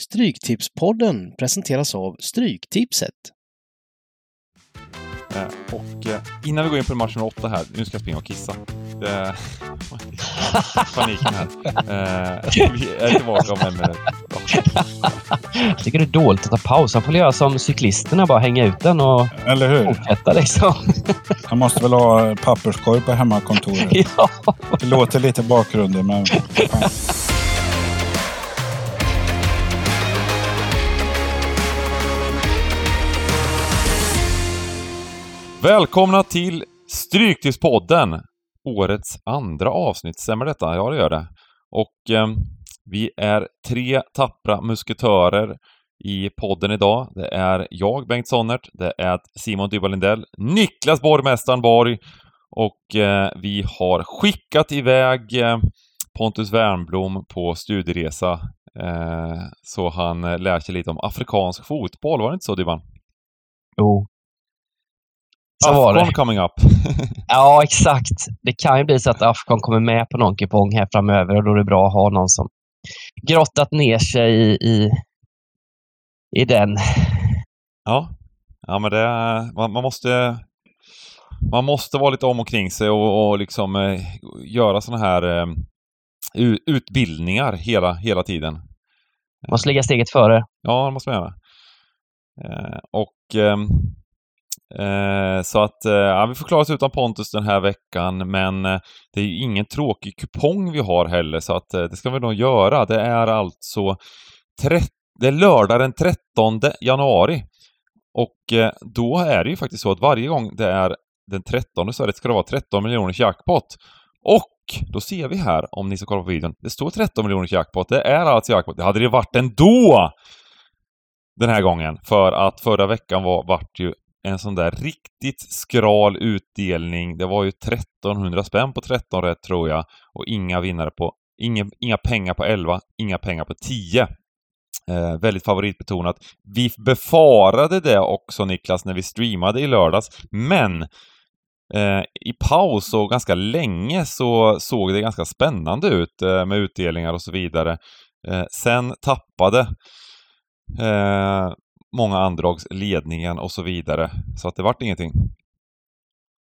Stryktipspodden presenteras av Stryktipset. Eh, Och eh, innan vi går in på match nummer åtta här, nu ska jag springa och kissa. Det, paniken här. Eh, vi är tillbaka om en minut. Jag tycker det är dåligt att ta paus. Han får göra som cyklisterna, bara hänga ut den och Eller hur? fortsätta liksom. Jag måste väl ha papperskorg på hemmakontoret. ja. Det låter lite bakgrunden, men... Fan. Välkomna till Stryktipspodden! Årets andra avsnitt, stämmer detta? Ja, det gör det. Och eh, vi är tre tappra musketörer i podden idag. Det är jag, Bengt Sonnert, det är Simon Dybba Lindell, Niklas Borgmästaren Borg och eh, vi har skickat iväg eh, Pontus Wernblom på studieresa eh, så han eh, lär sig lite om afrikansk fotboll, var det inte så Dybban? Jo. Så det. coming up. Ja, exakt. Det kan ju bli så att Afghan kommer med på någon kupong här framöver och då är det bra att ha någon som grottat ner sig i, i, i den. Ja, ja men det man, man måste man måste vara lite om och kring sig och, och liksom eh, göra såna här eh, utbildningar hela, hela tiden. Måste ligga steget före. Ja, det måste man göra. Eh, och ehm, eh, så att eh, ja, vi får klara oss utan Pontus den här veckan, men eh, det är ju ingen tråkig kupong vi har heller, så att eh, det ska vi nog göra. Det är alltså det är lördag den 13 januari. Och eh, då är det ju faktiskt så att varje gång det är den 13 så är det, ska det vara 13 miljoners jackpot. Och då ser vi här, om ni ska kolla på videon, det står 13 miljoners jackpot. Det är alltså jackpot. Det hade det varit ändå! Den här gången. För att förra veckan var, vart ju en sån där riktigt skral utdelning. Det var ju 1300 spänn på 13 rätt tror jag. Och inga vinnare på, inga, inga pengar på 11, inga pengar på 10. Eh, väldigt favoritbetonat. Vi befarade det också Niklas när vi streamade i lördags, men eh, i paus och ganska länge så såg det ganska spännande ut eh, med utdelningar och så vidare. Eh, sen tappade eh, många andrags ledningen och så vidare, så att det vart ingenting.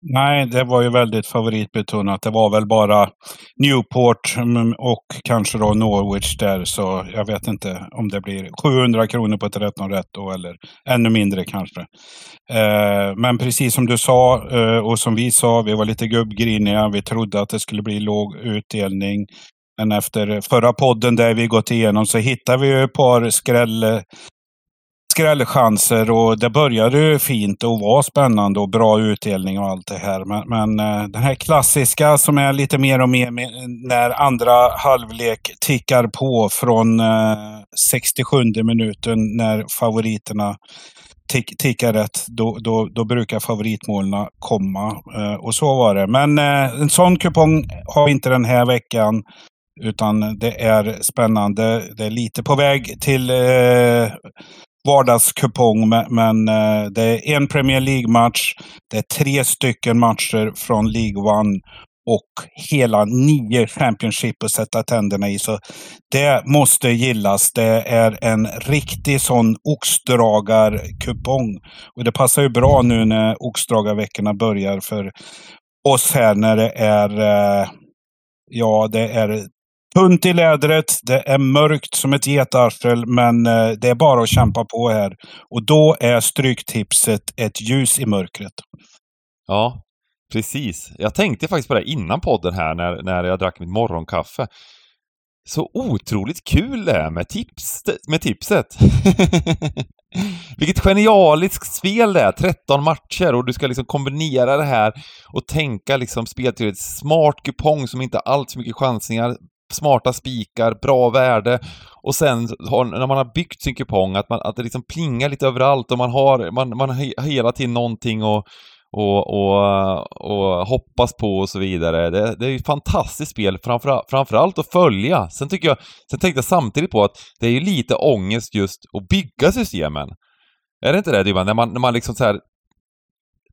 Nej, det var ju väldigt favoritbetonat. Det var väl bara Newport mm, och kanske då Norwich där. Så jag vet inte om det blir 700 kronor på 13 rätt då eller ännu mindre kanske. Eh, men precis som du sa eh, och som vi sa, vi var lite gubbgriniga. Vi trodde att det skulle bli låg utdelning. Men efter förra podden där vi gått igenom så hittade vi ju ett par skräll skrällchanser och det började ju fint och var spännande och bra utdelning och allt det här. Men, men eh, den här klassiska som är lite mer och mer när andra halvlek tickar på från eh, 67 minuten när favoriterna tick, tickar rätt, då, då, då brukar favoritmålen komma. Eh, och så var det. Men eh, en sån kupong har vi inte den här veckan. Utan det är spännande. Det är lite på väg till eh, vardagskupong, men, men eh, det är en Premier League-match. Det är tre stycken matcher från League One och hela nio Championship att sätta tänderna i. Så det måste gillas. Det är en riktig sån oxdragarkupong. Och det passar ju bra nu när oxdragarveckorna börjar för oss här när det är eh, Ja, det är tunt i lädret, det är mörkt som ett getarsel, men eh, det är bara att kämpa på här. Och då är Stryktipset ett ljus i mörkret. Ja, precis. Jag tänkte faktiskt på det innan podden här när, när jag drack mitt morgonkaffe. Så otroligt kul det är med, tips, med tipset. Vilket genialiskt spel det är! 13 matcher och du ska liksom kombinera det här och tänka liksom spel till ett smart kupong som inte har allt för mycket chansningar, smarta spikar, bra värde och sen har, när man har byggt sin kupong att, man, att det liksom plingar lite överallt och man har, man, man har hela tiden någonting och och, och, och hoppas på och så vidare. Det, det är ju ett fantastiskt spel, framför, framförallt att följa. Sen tycker jag, sen tänkte jag samtidigt på att det är ju lite ångest just att bygga systemen. Är det inte det Dybban? När man, när man liksom så här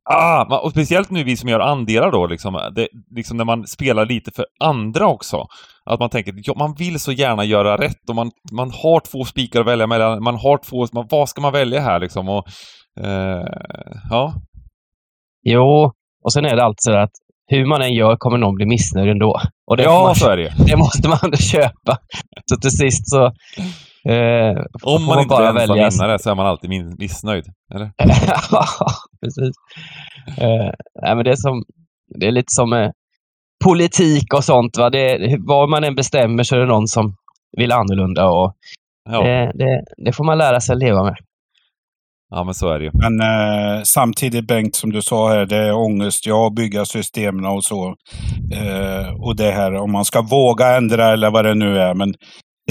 Ah, och speciellt nu vi som gör andelar då, liksom, det, liksom när man spelar lite för andra också. Att man tänker, ja, man vill så gärna göra rätt och man, man har två spikar att välja mellan. Man har två, man, vad ska man välja här liksom? Och, eh, ja, Jo, och sen är det alltid så att hur man än gör kommer någon bli missnöjd ändå. Och det, ja man, så är det det måste man ändå köpa. Så till sist så eh, Om får man inte ensam välja. vinnare så är man alltid min, missnöjd. Eller? Ja, precis. Eh, nej, men det, är som, det är lite som eh, politik och sånt. Va? Det, vad man än bestämmer så är det någon som vill annorlunda. Och Ja, det, det, det får man lära sig att leva med. ja, men så är det ju. Men eh, samtidigt Bengt, som du sa här, det är ångest, ja, bygga systemen och så. Eh, och det här om man ska våga ändra eller vad det nu är. Men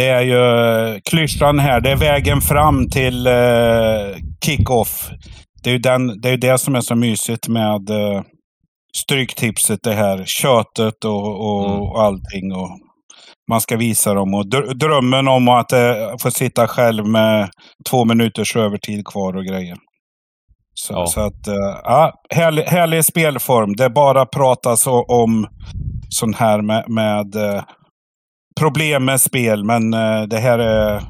det är ju klyschan här, det är vägen fram till eh, kick-off. Det är ju den, det, är det som är så mysigt med eh, Stryktipset, det här tjötet och, och, Mm. och allting. Och man ska visa dem och dr- drömmen om att eh, få sitta själv med två minuters övertid kvar och grejer. Så, Ja. så att, eh, ja, härlig, härlig spelform. Det bara pratas om sån här med, med eh, problem med spel, men eh, det här är,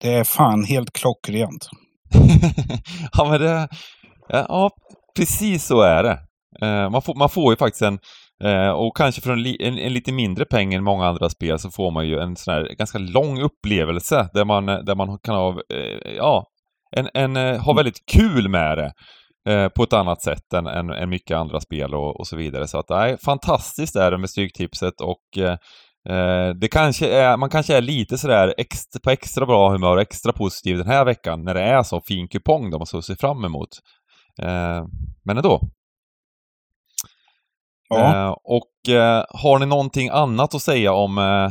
det är fan helt klockrent. ja, men det... Ja, precis så är det. Eh, man, får, man får ju faktiskt en... Eh, och kanske för en, li, en, en lite mindre peng än många andra spel så får man ju en sån här ganska lång upplevelse där man, där man kan ha, ja, en, en, eh, ha väldigt kul med det. På ett annat sätt än, än, än mycket andra spel och, och så vidare. Så att, nej, fantastiskt är det med Stryktipset och det kanske är, man kanske är lite sådär extra, på extra bra humör och extra positiv den här veckan när det är så fin kupong de har se fram emot. Eh, men ändå. Ja. Eh, och eh, har ni någonting annat att säga om eh,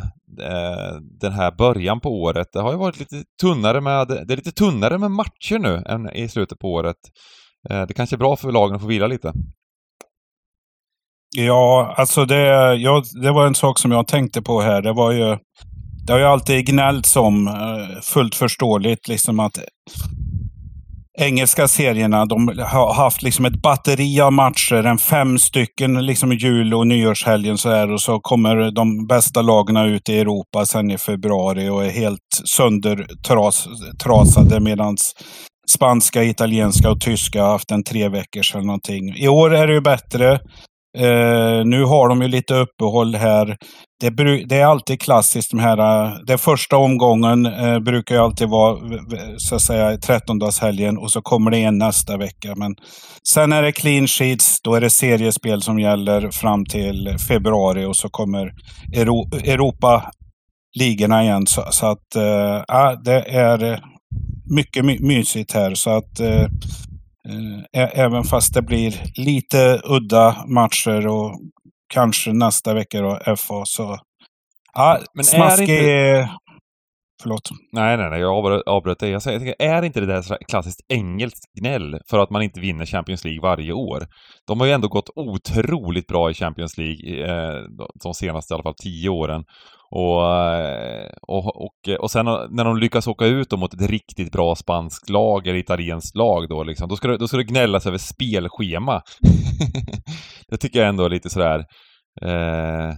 eh, den här början på året? Det har ju varit lite tunnare med, det är lite tunnare med matcher nu än i slutet på året. Eh, det kanske är bra för lagen att få vila lite. Ja, alltså det, ja, det var en sak som jag tänkte på här. Det var ju... Det har ju alltid gnällts om, eh, fullt förståeligt, liksom att engelska serierna, de har haft liksom ett batteri av matcher, en fem stycken liksom jul och nyårshelgen så här och så kommer de bästa lagen ut i Europa sen i februari och är helt söndertrasade medan spanska, italienska och tyska har haft en tre veckor eller någonting. I år är det ju bättre. Uh, nu har de ju lite uppehåll här. Det, det är alltid klassiskt de här. uh, Den första omgången uh, brukar ju alltid vara så att säga 13 helgen och så kommer det en nästa vecka. Men sen är det clean sheets. Då är det seriespel som gäller fram till februari och så kommer Euro- Europa ligorna igen. Så, så att ja, det är mycket my- mysigt här. Så att Även fast det blir lite udda matcher och kanske nästa vecka då FA så... Ja, Men är smaskig... inte- Förlåt. Nej, nej, nej, jag avbröt, dig. Jag, säger, är inte det där klassiskt engelskt gnäll för att man inte vinner Champions League varje år? De har ju ändå gått otroligt bra i Champions League eh, de senaste i alla fall tio åren. Och, och, och, och sen när de lyckas åka ut då mot ett riktigt bra spanskt lag eller italienskt lag då liksom, då ska det, då ska det gnällas över spelschema. det tycker jag ändå är lite sådär... Eh,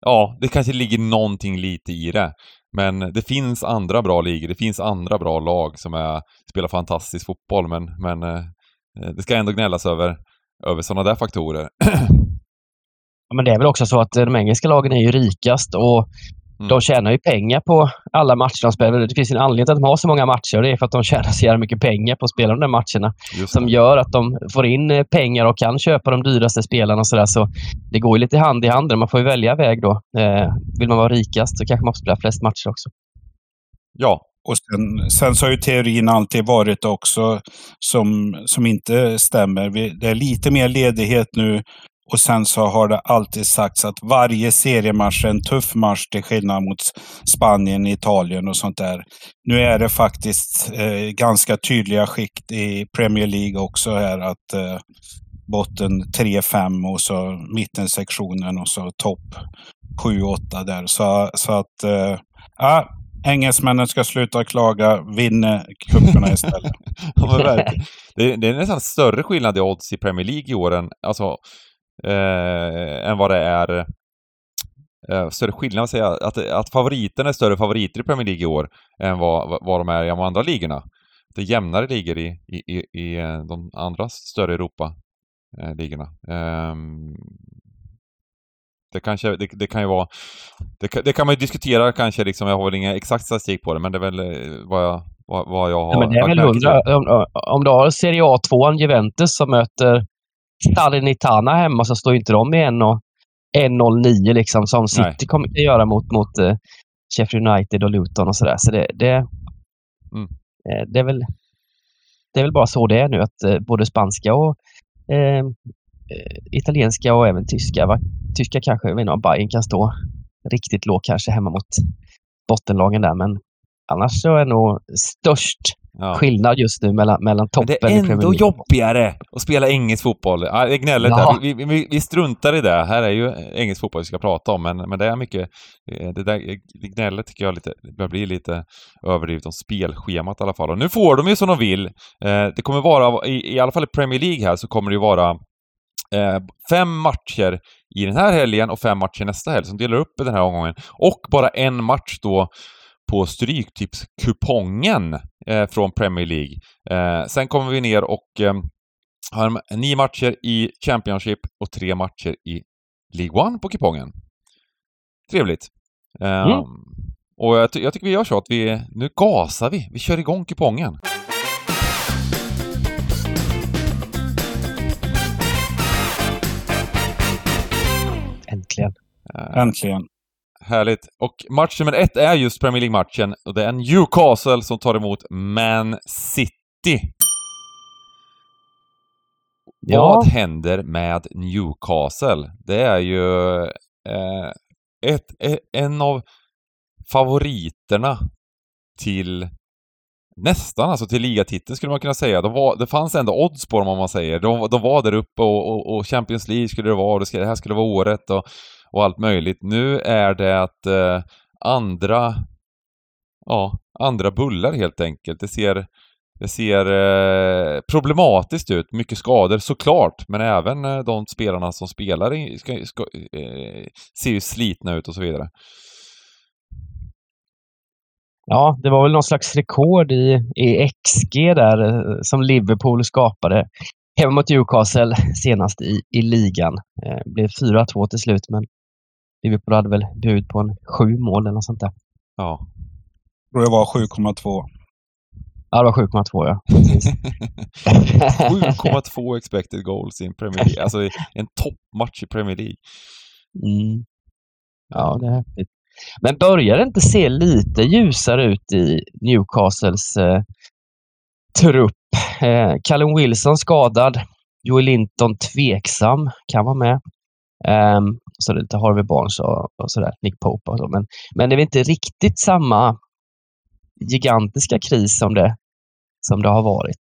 ja, det kanske ligger någonting lite i det. Men det finns andra bra ligor, det finns andra bra lag som är, spelar fantastisk fotboll, men, men eh, det ska ändå gnällas över, över sådana där faktorer. Men det är väl också så att eh, de engelska lagen är ju rikast och Mm. de tjänar ju pengar på alla matcher de spelar. Det finns en anledning till att de har så många matcher och det är för att de tjänar så jävla mycket pengar på att spela de där matcherna. Som gör att de får in eh, pengar och kan köpa de dyraste spelarna och sådär. Så det går ju lite hand i hand. där. Man får ju välja väg då. Eh, vill man vara rikast så kanske man får spela flest matcher också. Ja, Och sen, sen så har ju teorin alltid varit också som, som inte stämmer. Vi, det är lite mer ledighet nu och sen så har det alltid sagts att varje seriematch är en tuff match till skillnad mot Spanien, Italien och sånt där. Nu är det faktiskt eh, ganska tydliga skikt i Premier League också här att eh, botten 3-5 och så mittensektionen och så topp 7-8 där. Så, så att eh, ja, Engelsmännen ska sluta klaga, vinna cuperna istället. ja. Det, är, det är nästan större skillnad i odds i Premier League i år än, alltså, eh, än vad det är eh, större skillnad, säga, att, att favoriterna är större favoriter i Premier League i år än vad, vad de är i de andra ligorna. Det är jämnare ligor i, i, i, i eh, de andra större Europa-ligorna. Eh, det, kanske, det, det, kan ju vara... Det, det, kan man ju diskutera kanske, liksom, jag har väl ingen exakt statistik på det, men det är väl eh, vad jag, vad, vad jag har... Ja, men det är väl hundra, om, om du har Serie A2 Juventus som möter Salernitana hemma så står inte de i 1-0-9 liksom, som City Nej. kommer att göra mot, mot uh, Sheffield United och Luton och sådär. Så det, det, mm. eh, det, är väl, det är väl bara så det är nu, att eh, både spanska och eh, Eh, italienska och även tyska. Va? Tyska kanske, jag vet inte om Bayern kan stå riktigt lågt kanske hemma mot bottenlagen där, men annars så är nog störst ja. skillnad just nu mellan, mellan toppen Det är ändå jobbigare att spela engelsk fotboll. Ja, det gnället ja. där. Vi, vi, vi, struntar i det. Här är ju engelsk fotboll vi ska prata om, men, men det är mycket... Eh, det där det gnället tycker jag lite, börjar bli lite överdrivet om spelschemat i alla fall. Och nu får de ju som de vill. Eh, det kommer vara, i, i alla fall i Premier League här, så kommer det ju vara eh, fem matcher i den här helgen och fem matcher nästa helg som delar upp den här omgången. Och bara en match då på Stryktipskupongen eh, från Premier League. Eh, sen kommer vi ner och eh, har nio matcher i Championship och tre matcher i League One på kupongen. Trevligt. Eh, mm. Och jag, jag, tycker vi gör så att vi, nu gasar vi. Vi kör igång kupongen. Äntligen. Äntligen. Härligt. Och match nummer ett är just Premier League-matchen och det är Newcastle som tar emot Man City. Ja. Vad händer med Newcastle? Det är ju eh, ett, ett, en av favoriterna till Nästan alltså till ligatiteln skulle man kunna säga. De var, det fanns ändå odds på dem om man säger. De, de var där uppe och, och, och, Champions League skulle det vara och det, det här skulle vara året och, och allt möjligt. Nu är det att eh, andra, ja, andra bullar helt enkelt. Det ser, det ser eh, problematiskt ut. Mycket skador såklart, men även eh, de spelarna som spelar ska, ska, eh, ser ju slitna ut och så vidare. Ja, det var väl någon slags rekord i, i XG där eh, som Liverpool skapade hemma mot Newcastle senast i, i ligan. Det eh, blev 4-2 till slut, men Liverpool hade väl bud på en sju mål eller något sånt där. Ja. Jag tror det var 7,2. Ja, det var 7,2 ja. 7,2 expected goals i en Premier League. Alltså en toppmatch i Premier League. Mm. Ja, det är häftigt. Men börjar det inte se lite ljusare ut i Newcastles eh, trupp? Eh, Callum Wilson skadad. Joel Linton tveksam, kan vara med. Um, så lite Harvey Barnes och, och sådär, Nick Pope och så. Men, men det är inte riktigt samma gigantiska kris som det, som det har varit.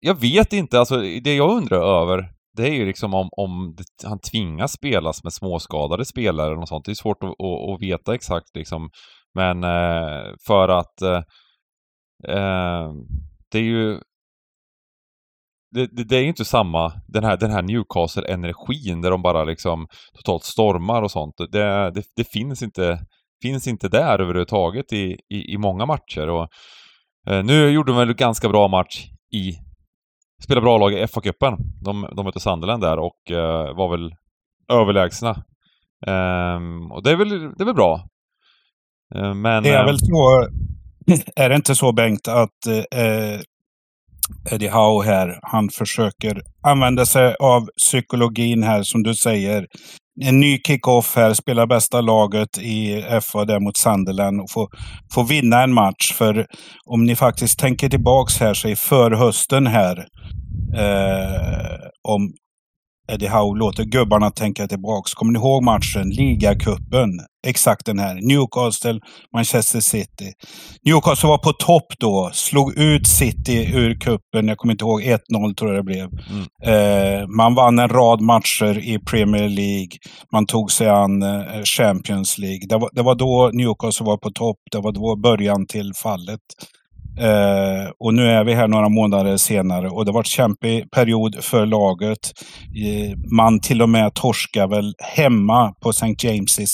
Jag vet inte, alltså det jag undrar över det är ju liksom om, om det, han tvingas spelas med småskadade spelare och sånt. Det är svårt att, att, att veta exakt liksom. Men eh, för att eh, eh det är ju det, det, det, är ju inte samma, den här, den här Newcastle-energin där de bara liksom totalt stormar och sånt. Det, det, det, finns, inte, finns inte där överhuvudtaget i, i, i många matcher. Och, eh, nu gjorde de väl ganska bra match i Spelade bra lag i FA-cupen. De, de mötte Sunderland där och uh, var väl överlägsna. Um, och det är väl, det är väl bra. Uh, men... Det är väl så... Är det inte så Bengt att uh, Eddie Howe här, han försöker använda sig av psykologin här som du säger. En ny kick-off här, spela bästa laget i FA där mot Sunderland och få, få vinna en match. För om ni faktiskt tänker tillbaks här, så är förhösten här, eh, om Eddie Howe låter gubbarna tänka tillbaks. Kommer ni ihåg matchen? Ligacupen. Exakt den här. Newcastle, Manchester City. Newcastle var på topp då. Slog ut City ur kuppen. Jag kommer inte ihåg. 1-0 tror jag det blev. Mm. Eh, man vann en rad matcher i Premier League. Man tog sig an eh, Champions League. Det var, det var då Newcastle var på topp. Det var då början till fallet. Eh, och nu är vi här några månader senare och det har varit kämpig period för laget. Eh, man till och med torskar väl hemma på St. James's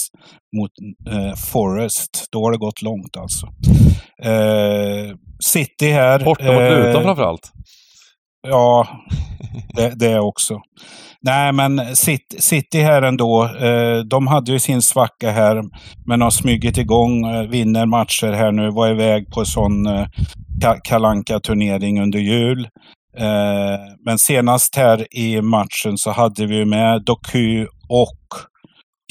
mot eh, Forest. Då har det gått långt alltså. Eh, City här. Borta mot Luton framförallt. Ja, det, det också. Nej, men City här ändå. Eh, de hade ju sin svacka här, men har smugit igång, eh, vinner matcher här nu, var iväg på sån eh, kalanka turnering under jul. Eh, men senast här i matchen så hade vi med Doku och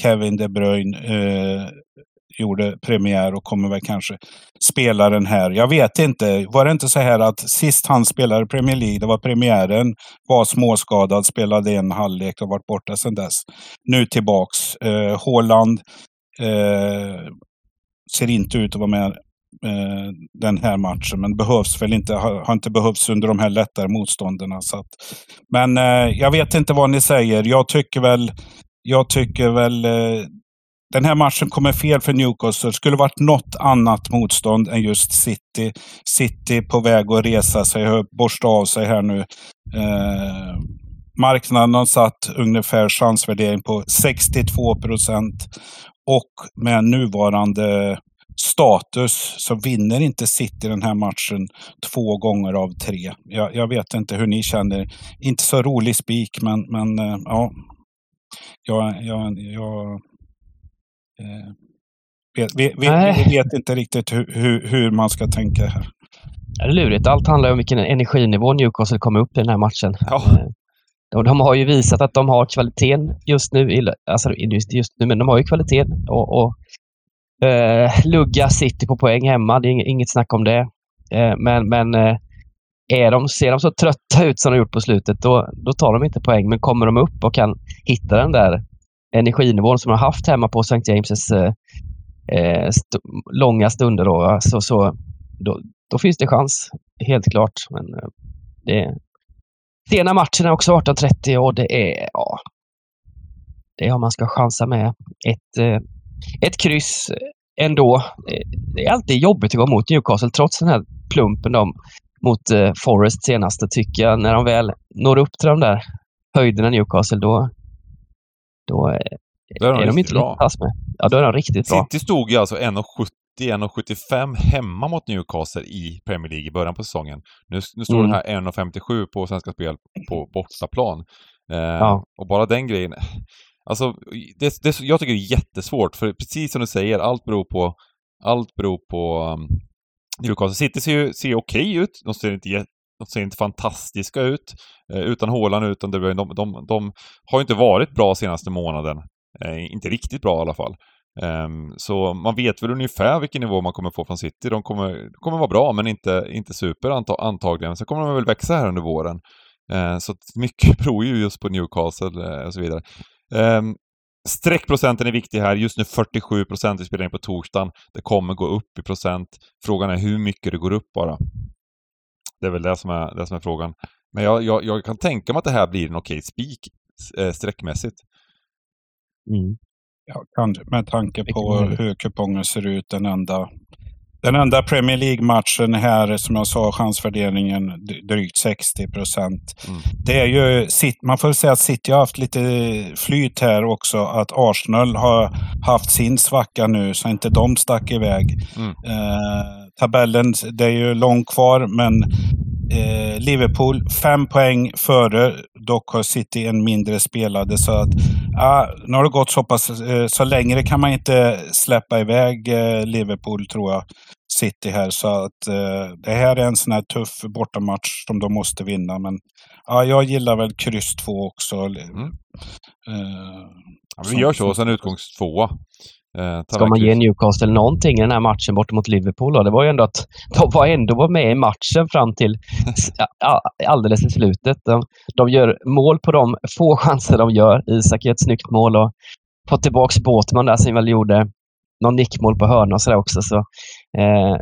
Kevin De Bruyne eh, gjorde premiär och kommer väl kanske spela den här. Jag vet inte. Var det inte så här att sist han spelade Premier League, det var premiären, var småskadad, spelade en halvlek och varit borta sedan dess. Nu tillbaks. Eh, Håland eh, ser inte ut att vara med eh, den här matchen, men behövs väl inte, har, har, inte behövts under de här lättare motståndarna. Så att, men eh, jag vet inte vad ni säger. Jag tycker väl jag tycker väl eh, den här matchen kommer fel för Newcastle. Det skulle varit något annat motstånd än just City. City på väg att resa sig, borsta av sig här nu. Eh, marknaden har satt ungefär chansvärdering på 62 procent. Och med nuvarande status så vinner inte City den här matchen två gånger av tre. Jag, jag vet inte hur ni känner. Inte så rolig spik, men, men eh, ja. Jag, jag, jag vi, vi, vi, vet inte riktigt hur, hur, hur, man ska tänka här. Det är lurigt. Allt handlar om vilken energinivå Newcastle kommer upp i den här matchen. Ja. Eh, de har ju visat att de har kvaliteten just nu, alltså just nu, men de har ju kvaliteten och, och eh, lugga City på poäng hemma. Det är inget snack om det. Eh, men men eh, är de, ser de så trötta ut som de gjort på slutet, då, då tar de inte poäng. Men kommer de upp och kan hitta den där energinivån som man har haft hemma på St. James' eh, eh, st långa stunder då, så, så då, då, finns det chans. Helt klart. Men eh, det, sena matchen är också 18.30 och det är, ja, det är om man ska chansa med ett, eh, ett kryss eh, ändå. Det är alltid jobbigt att gå mot Newcastle trots den här plumpen de mot eh, Forest senaste tycker jag. När de väl når upp till de där höjderna Newcastle, då, då är, då är de, är de inte bra. lätt med. Ja, då är de riktigt City bra. City stod ju alltså 1,70-1,75 hemma mot Newcastle i Premier League i början på säsongen. Nu, nu står mm. den här 1,57 på Svenska Spel på bortaplan. Eh, ja. Och bara den grejen. Alltså, det, det, jag tycker det är jättesvårt, för precis som du säger, allt beror på, allt beror på um, Newcastle City ser ju ser okej ut. De ser inte de ser inte fantastiska ut. Eh, utan Haaland, utan De Bruyne. De, de, de har inte varit bra senaste månaden. Eh, inte riktigt bra i alla fall. Ehm, så man vet väl ungefär vilken nivå man kommer få från City. De kommer, kommer vara bra, men inte, inte super antagligen. Sen kommer de väl växa här under våren. Eh, så mycket beror ju just på Newcastle eh, och så vidare. Ehm, streckprocenten är viktig här. Just nu 47 procent. Vi spelar in på torsdagen. Det kommer gå upp i procent. Frågan är hur mycket det går upp bara. Det är väl det som är, det som är frågan. Men jag, jag, jag kan tänka mig att det här blir en okej spik eh, streckmässigt. Mm. Ja, kan, med tanke på hur kupongen ser ut, den enda den enda Premier League-matchen här, som jag sa, chansvärderingen drygt 60 procent. Mm. Det är ju, man får säga att City har haft lite flyt här också. Att Arsenal har haft sin svacka nu, så inte de stack iväg. Mm. Eh, tabellen, det är ju långt kvar, men eh, Liverpool fem poäng före. Dock har City en mindre spelade. Så att, ja, nu har det gått så pass, eh, så längre kan man inte släppa iväg eh, Liverpool tror jag. City här. Så att eh, det här är en sån här tuff bortamatch som de måste vinna. Men ja, jag gillar väl kryss två också. Mm. Uh, ja, vi gör så, och sen utgångs tvåa. Eh, Ska man ge Newcastle någonting i den här matchen bort mot Liverpool då? Det var ju ändå att de var ändå var med i matchen fram till alldeles i slutet. De, de, gör mål på de få chanser de gör. Isak gör ett snyggt mål och får tillbaka Båtman där som väl gjorde någon nickmål på hörna och sådär också. Så, eh,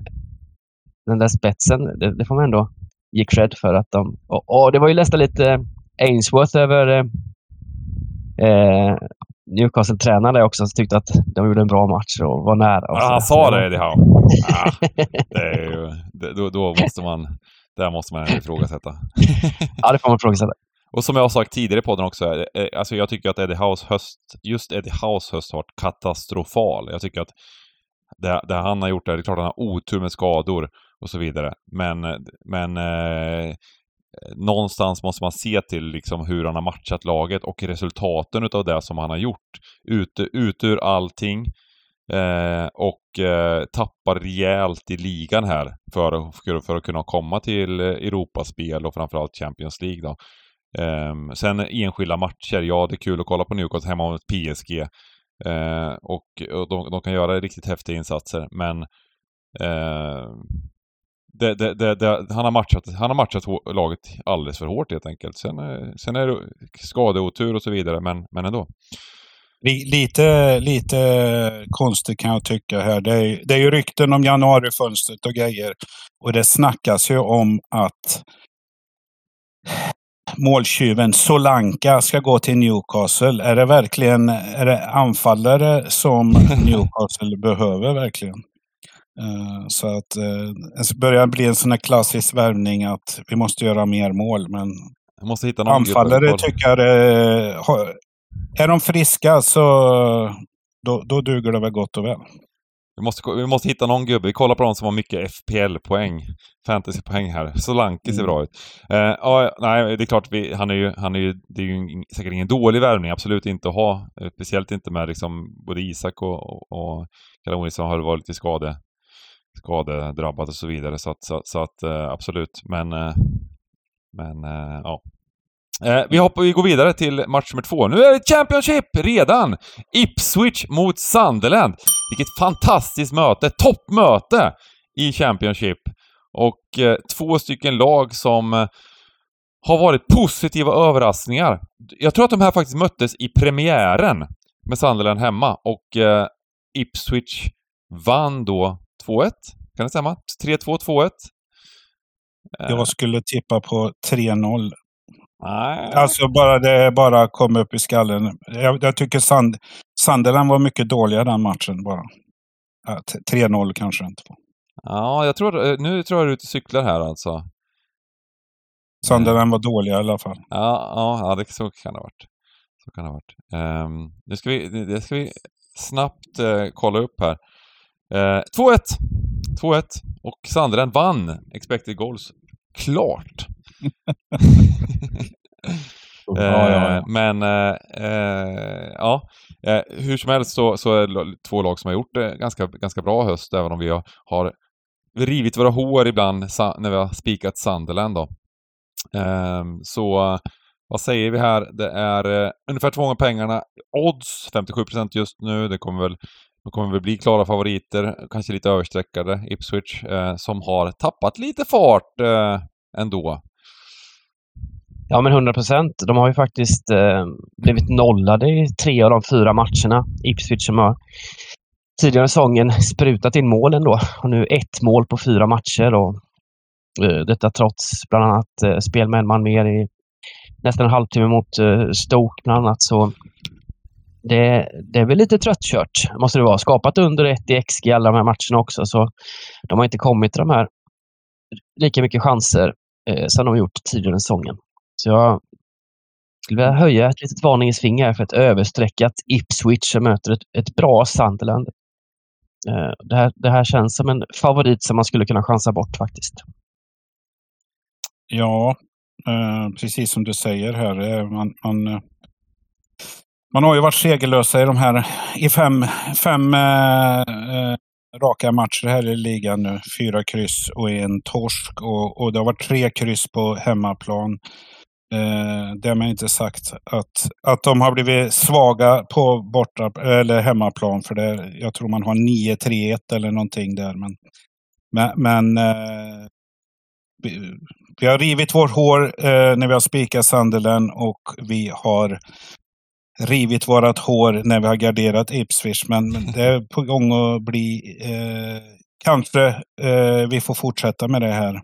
den där spetsen, det, det, får man ändå ge cred för att de... Och, och det var ju nästan lite Ainsworth över eh, Newcastle-tränaren där också som tyckte att de gjorde en bra match och var nära. Och ja, han sa det, Eddie Howe. Ja, det är ju, det, då, då, måste man... Där måste man ifrågasätta. ja, det får man ifrågasätta. Och som jag har sagt tidigare på den också, eh, eh, alltså jag tycker att Eddie House höst, just Eddie House höst har varit katastrofal. Jag tycker att det, det han har gjort, det är klart han har otur med skador och så vidare. Men, men eh, Eh, någonstans måste man se till liksom hur han har matchat laget och resultaten utav det som han har gjort. Ut, ut ur allting. Eh, och eh, tappar rejält i ligan här för, för, för att kunna komma till eh, Europaspel och framförallt Champions League då. Eh, sen enskilda matcher, ja det är kul att kolla på Newcastle hemma mot PSG. Eh, och, och de, de, kan göra riktigt häftiga insatser, men det, det, det, han, har matchat, han har matchat laget alldeles för hårt helt enkelt. Sen, uh, sen är det skadeotur och så vidare, men, men ändå. Lite, lite konstigt kan jag tycka här. Det är, det är ju rykten om januarifönstret och grejer. Och det snackas ju om att måltjuven Solanka ska gå till Newcastle. Är det verkligen är det anfallare som Newcastle behöver verkligen? Uh, så att det börjar bli en sån här klassisk värvning att vi måste göra mer mål. Men måste hitta någon anfallare tycker jag, uh, är de friska så då, då duger det väl gott och väl. Vi måste, vi måste hitta någon gubbe. Vi kollar på de som har mycket FPL-poäng. Fantasy-poäng här. Solanke ser mm. bra ut. Uh, ja, nej, det är klart, vi, han är ju, han är ju, det är ju säkert ingen dålig värvning. Absolut inte att ha. Eh, speciellt inte med liksom både Isak och, och, och Kalle som har varit lite skade, skadedrabbat och så vidare. Så att, så, så att eh, absolut. Men, eh, men eh, ja, vi, hoppar, vi går vidare till match nummer två. Nu är det Championship redan! Ipswich mot Sunderland. Vilket fantastiskt möte! Toppmöte i Championship. Och eh, två stycken lag som eh, har varit positiva överraskningar. Jag tror att de här faktiskt möttes i premiären med Sunderland hemma och eh, Ipswich vann då 2-1. Kan det stämma? 3-2, 2-1. Jag skulle tippa på 3-0 Nej. Alltså bara det bara kom upp i skallen. Jag, jag tycker Sand, Sunderland var mycket dåliga den matchen bara. 3-0 kanske inte. Ja, jag tror, eh, nu tror jag du är ute och cyklar här alltså. Sunderland var dåliga i alla fall. Ja, ja, ja det, så kan det ha varit. Så kan det ha varit. Um, det, ska vi, det ska vi snabbt uh, kolla upp här. Uh, 2-1! 2-1 och Sunderland vann expected goals. Klart! ja, ja, ja. Eh, men eh, eh, ja, eh, hur som helst så, så är det två lag som har gjort det ganska, ganska bra höst, även om vi har, har rivit våra hår ibland när vi har spikat Sunderland då. Ehm, så vad säger vi här? Det är eh, ungefär två gånger pengarna. Odds 57% just nu. Det kommer väl, de kommer väl bli klara favoriter, kanske lite överstreckade, Ipswich, eh, som har tappat lite fart eh, ändå. Ja, men 100 procent. De har ju faktiskt eh, blivit nollade i tre av de fyra matcherna. Ipswich som har tidigare i säsongen sprutat in mål ändå. Och nu ett mål på fyra matcher. Och, eh, detta trots bland annat eh, spel med en man mer i nästan en halvtimme mot eh, Stoke bland annat. Så det, det är väl lite tröttkört, måste det vara. Skapat under ett i XG alla de här matcherna också. Så de har inte kommit till de här lika mycket chanser eh, som de gjort tidigare i säsongen. Så jag skulle vilja höja ett litet varningens finger för ett överstreckat Ipswich som möter ett, ett bra Sunderland. Eh, det här, det här känns som en favorit som man skulle kunna chansa bort faktiskt. Ja, eh, precis som du säger här. Eh, man, man, eh, man har ju varit segerlösa i de här i fem, fem eh, eh, raka matcher här i ligan nu. Fyra kryss och en torsk. Och, och det har varit tre kryss på hemmaplan. Eh, därmed inte sagt att, att de har blivit svaga på borta eller hemmaplan. För det, jag tror man har 9-3-1 eller någonting där. Men, men, men eh, vi, vi, har rivit vårt hår eh, när vi har spikat Sunderland och vi har rivit vårt hår när vi har garderat Ipswich. Men, men det är på gång att bli eh, kanske eh, vi får fortsätta med det här.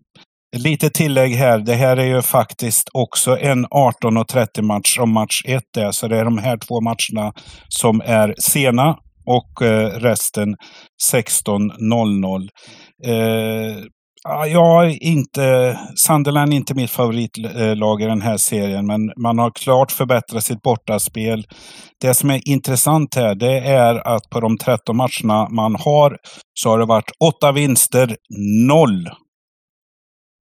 Lite tillägg här. Det här är ju faktiskt också en 18.30 match om match 1 är. Så det är de här två matcherna som är sena och eh, resten 16.00. Eh, jag är inte, Sunderland är inte mitt favoritlag i den här serien, men man har klart förbättrat sitt bortaspel. Det som är intressant här, det är att på de 13 matcherna man har, så har det varit åtta vinster, noll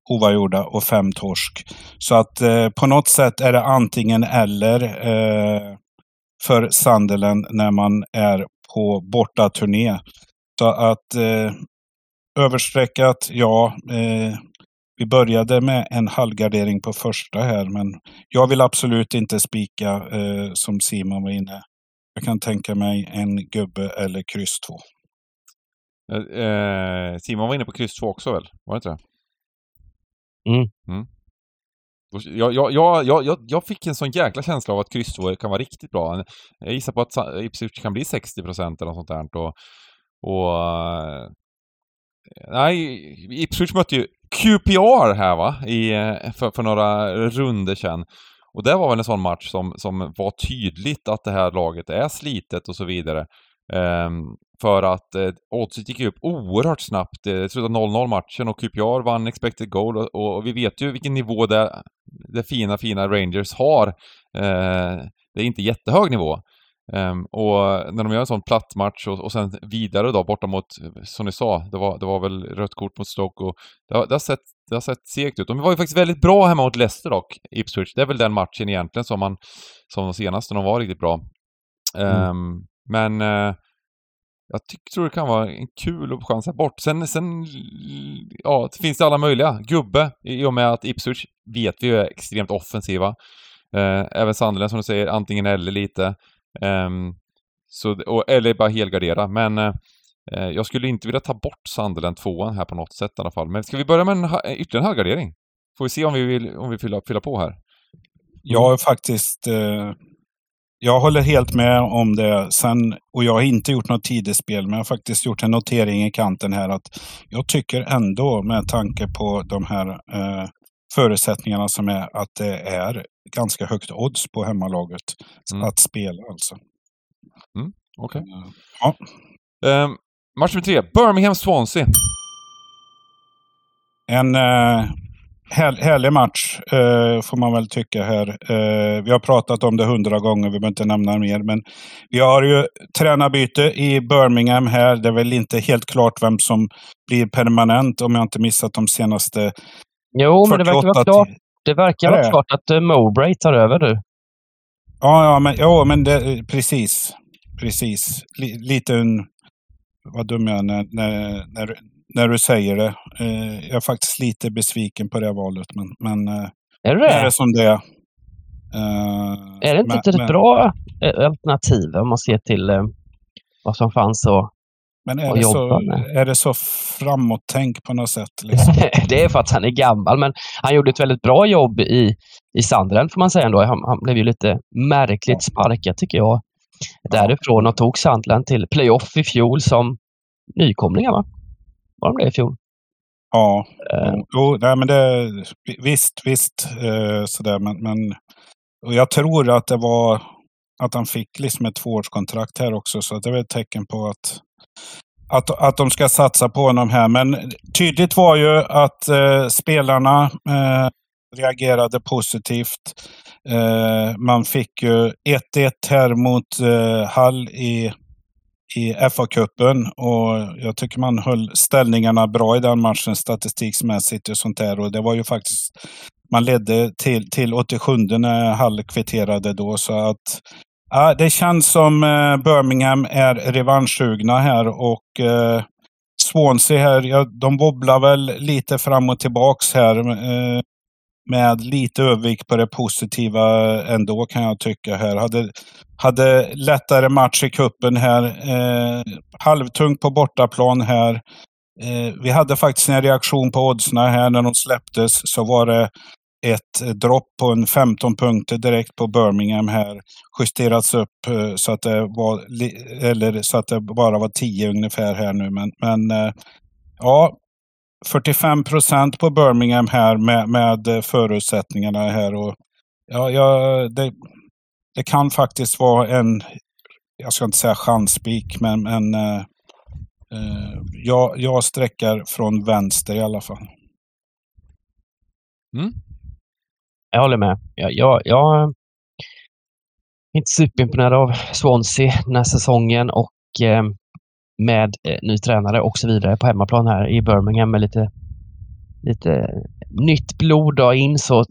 oavgjorda och fem torsk. Så att eh, på något sätt är det antingen eller eh, för Sunderland när man är på bortaturné. Så att eh, överstreckat, ja. Eh, vi började med en halvgardering på första här, men jag vill absolut inte spika eh, som Simon var inne. Jag kan tänka mig en gubbe eller kryss två. Eh, Simon var inne på kryss två också väl? Var det inte det? Mm. mm. Jag, jag, jag, jag, jag fick en sån jäkla känsla av att kryss 2 kan vara riktigt bra. Jag gissar på att Ipswich kan bli 60 procent eller något sånt där. Och, och eh, nej, Ipswich mötte ju QPR här va, I, eh, för, för några runder sedan. Och det var väl en sån match som, som var tydligt att det här laget är slitet och så vidare. Um, för att eh, oddset gick upp oerhört snabbt. Det slutade 0-0 matchen och QPR vann expected goal och, och, vi vet ju vilken nivå det, det fina, fina Rangers har. Eh, det är inte jättehög nivå. Um, och när de gör en sån platt match och, och sen vidare då borta mot, som ni sa, det var, det var väl rött kort mot Stoke och det har, det har, sett, det har sett segt ut. De var ju faktiskt väldigt bra hemma mot Leicester dock, Ipswich. Det är väl den matchen egentligen som man, som de senaste, de var riktigt bra. Um, mm. Men uh, jag tycker, tror det kan vara en kul att chansa bort. Sen, sen ja, det finns det alla möjliga. Gubbe, i och med att Ipswich vet vi är extremt offensiva. Uh, även Sunderland som du säger, antingen eller lite. Um, så, och, eller bara helgardera. Men uh, jag skulle inte vilja ta bort Sunderland tvåan här på något sätt i alla fall. Men ska vi börja med en, eh, ytterligare en halvgardering? Får vi se om vi vill om vi fylla, fylla på här. Jag är faktiskt eh, jag håller helt med om det. Sen, och jag har inte gjort något tidsspel, men jag har faktiskt gjort en notering i kanten här att jag tycker ändå med tanke på de här eh, förutsättningarna som är att det är ganska högt odds på hemmalaget mm. att spela alltså. Mm, Okej. Okay. Uh, ja. Um, match nummer tre, Birmingham-Swansea. En här, härlig match uh, får man väl tycka här. Uh, vi har pratat om det hundra gånger, vi behöver inte nämna mer. Men vi har ju tränarbyte i Birmingham här. Det är väl inte helt klart vem som blir permanent om jag inte missat de senaste Jo, men det verkar vara klart, det verkar vara klart att uh, Mowbray tar över nu. Ja, ja men, ja, men det, precis. Precis. lite en... Vad dum jag är när, när, när, när du säger det. Eh, jag är faktiskt lite besviken på det valet. Men, men eh, är det? är det som det är. Eh, är det inte men, ett men, bra eh, alternativ om man ser till eh, vad som fanns och men är det, så, är det så framåt-tänk på något sätt? Liksom? det är för att han är gammal, men han gjorde ett väldigt bra jobb i, i Sandren får man säga ändå. Han, han blev ju lite märkligt sparkad tycker jag. Därifrån och tog Sandland till playoff i fjol som nykomlingar va? Var de det i fjol? Ja, uh, jo, nej, men det, visst, visst uh, sådär, men, men och jag tror att det var att han fick liksom ett tvåårskontrakt här också, så det är ett tecken på att att, att de ska satsa på honom här. Men tydligt var ju att eh, spelarna eh, reagerade positivt. Eh, man fick ju 1-1 här mot eh, Hall i, i FA-cupen och jag tycker man höll ställningarna bra i den matchen statistiksmässigt och sånt där. Och det var ju faktiskt man ledde till, till 87 när Hall kvitterade då så att Ja, det känns som eh, Birmingham är revanschsugna här och eh, Swansea här, ja, de wobblar väl lite fram och tillbaks här. Eh, med lite övervikt på det positiva ändå kan jag tycka här. Hade, hade lättare match i kuppen här. Eh, halvtungt på bortaplan här. Eh, vi hade faktiskt en reaktion på oddsna här när de släpptes. Så var det ett dropp på en 15 punkter direkt på Birmingham här. Justerats upp eh, så att det var, eller så att det bara var 10 ungefär här nu. Men, men eh, ja, 45 procent på Birmingham här med, med förutsättningarna här. Och, ja, ja, det, det kan faktiskt vara en, jag ska inte säga chansspik, men, men eh, eh jag, jag sträcker från vänster i alla fall. Mm. Jag håller med. Jag, jag, jag är inte superimponerad av Swansea den här säsongen och eh, med eh, ny tränare och så vidare på hemmaplan här i Birmingham med lite, lite nytt blod då in så eh,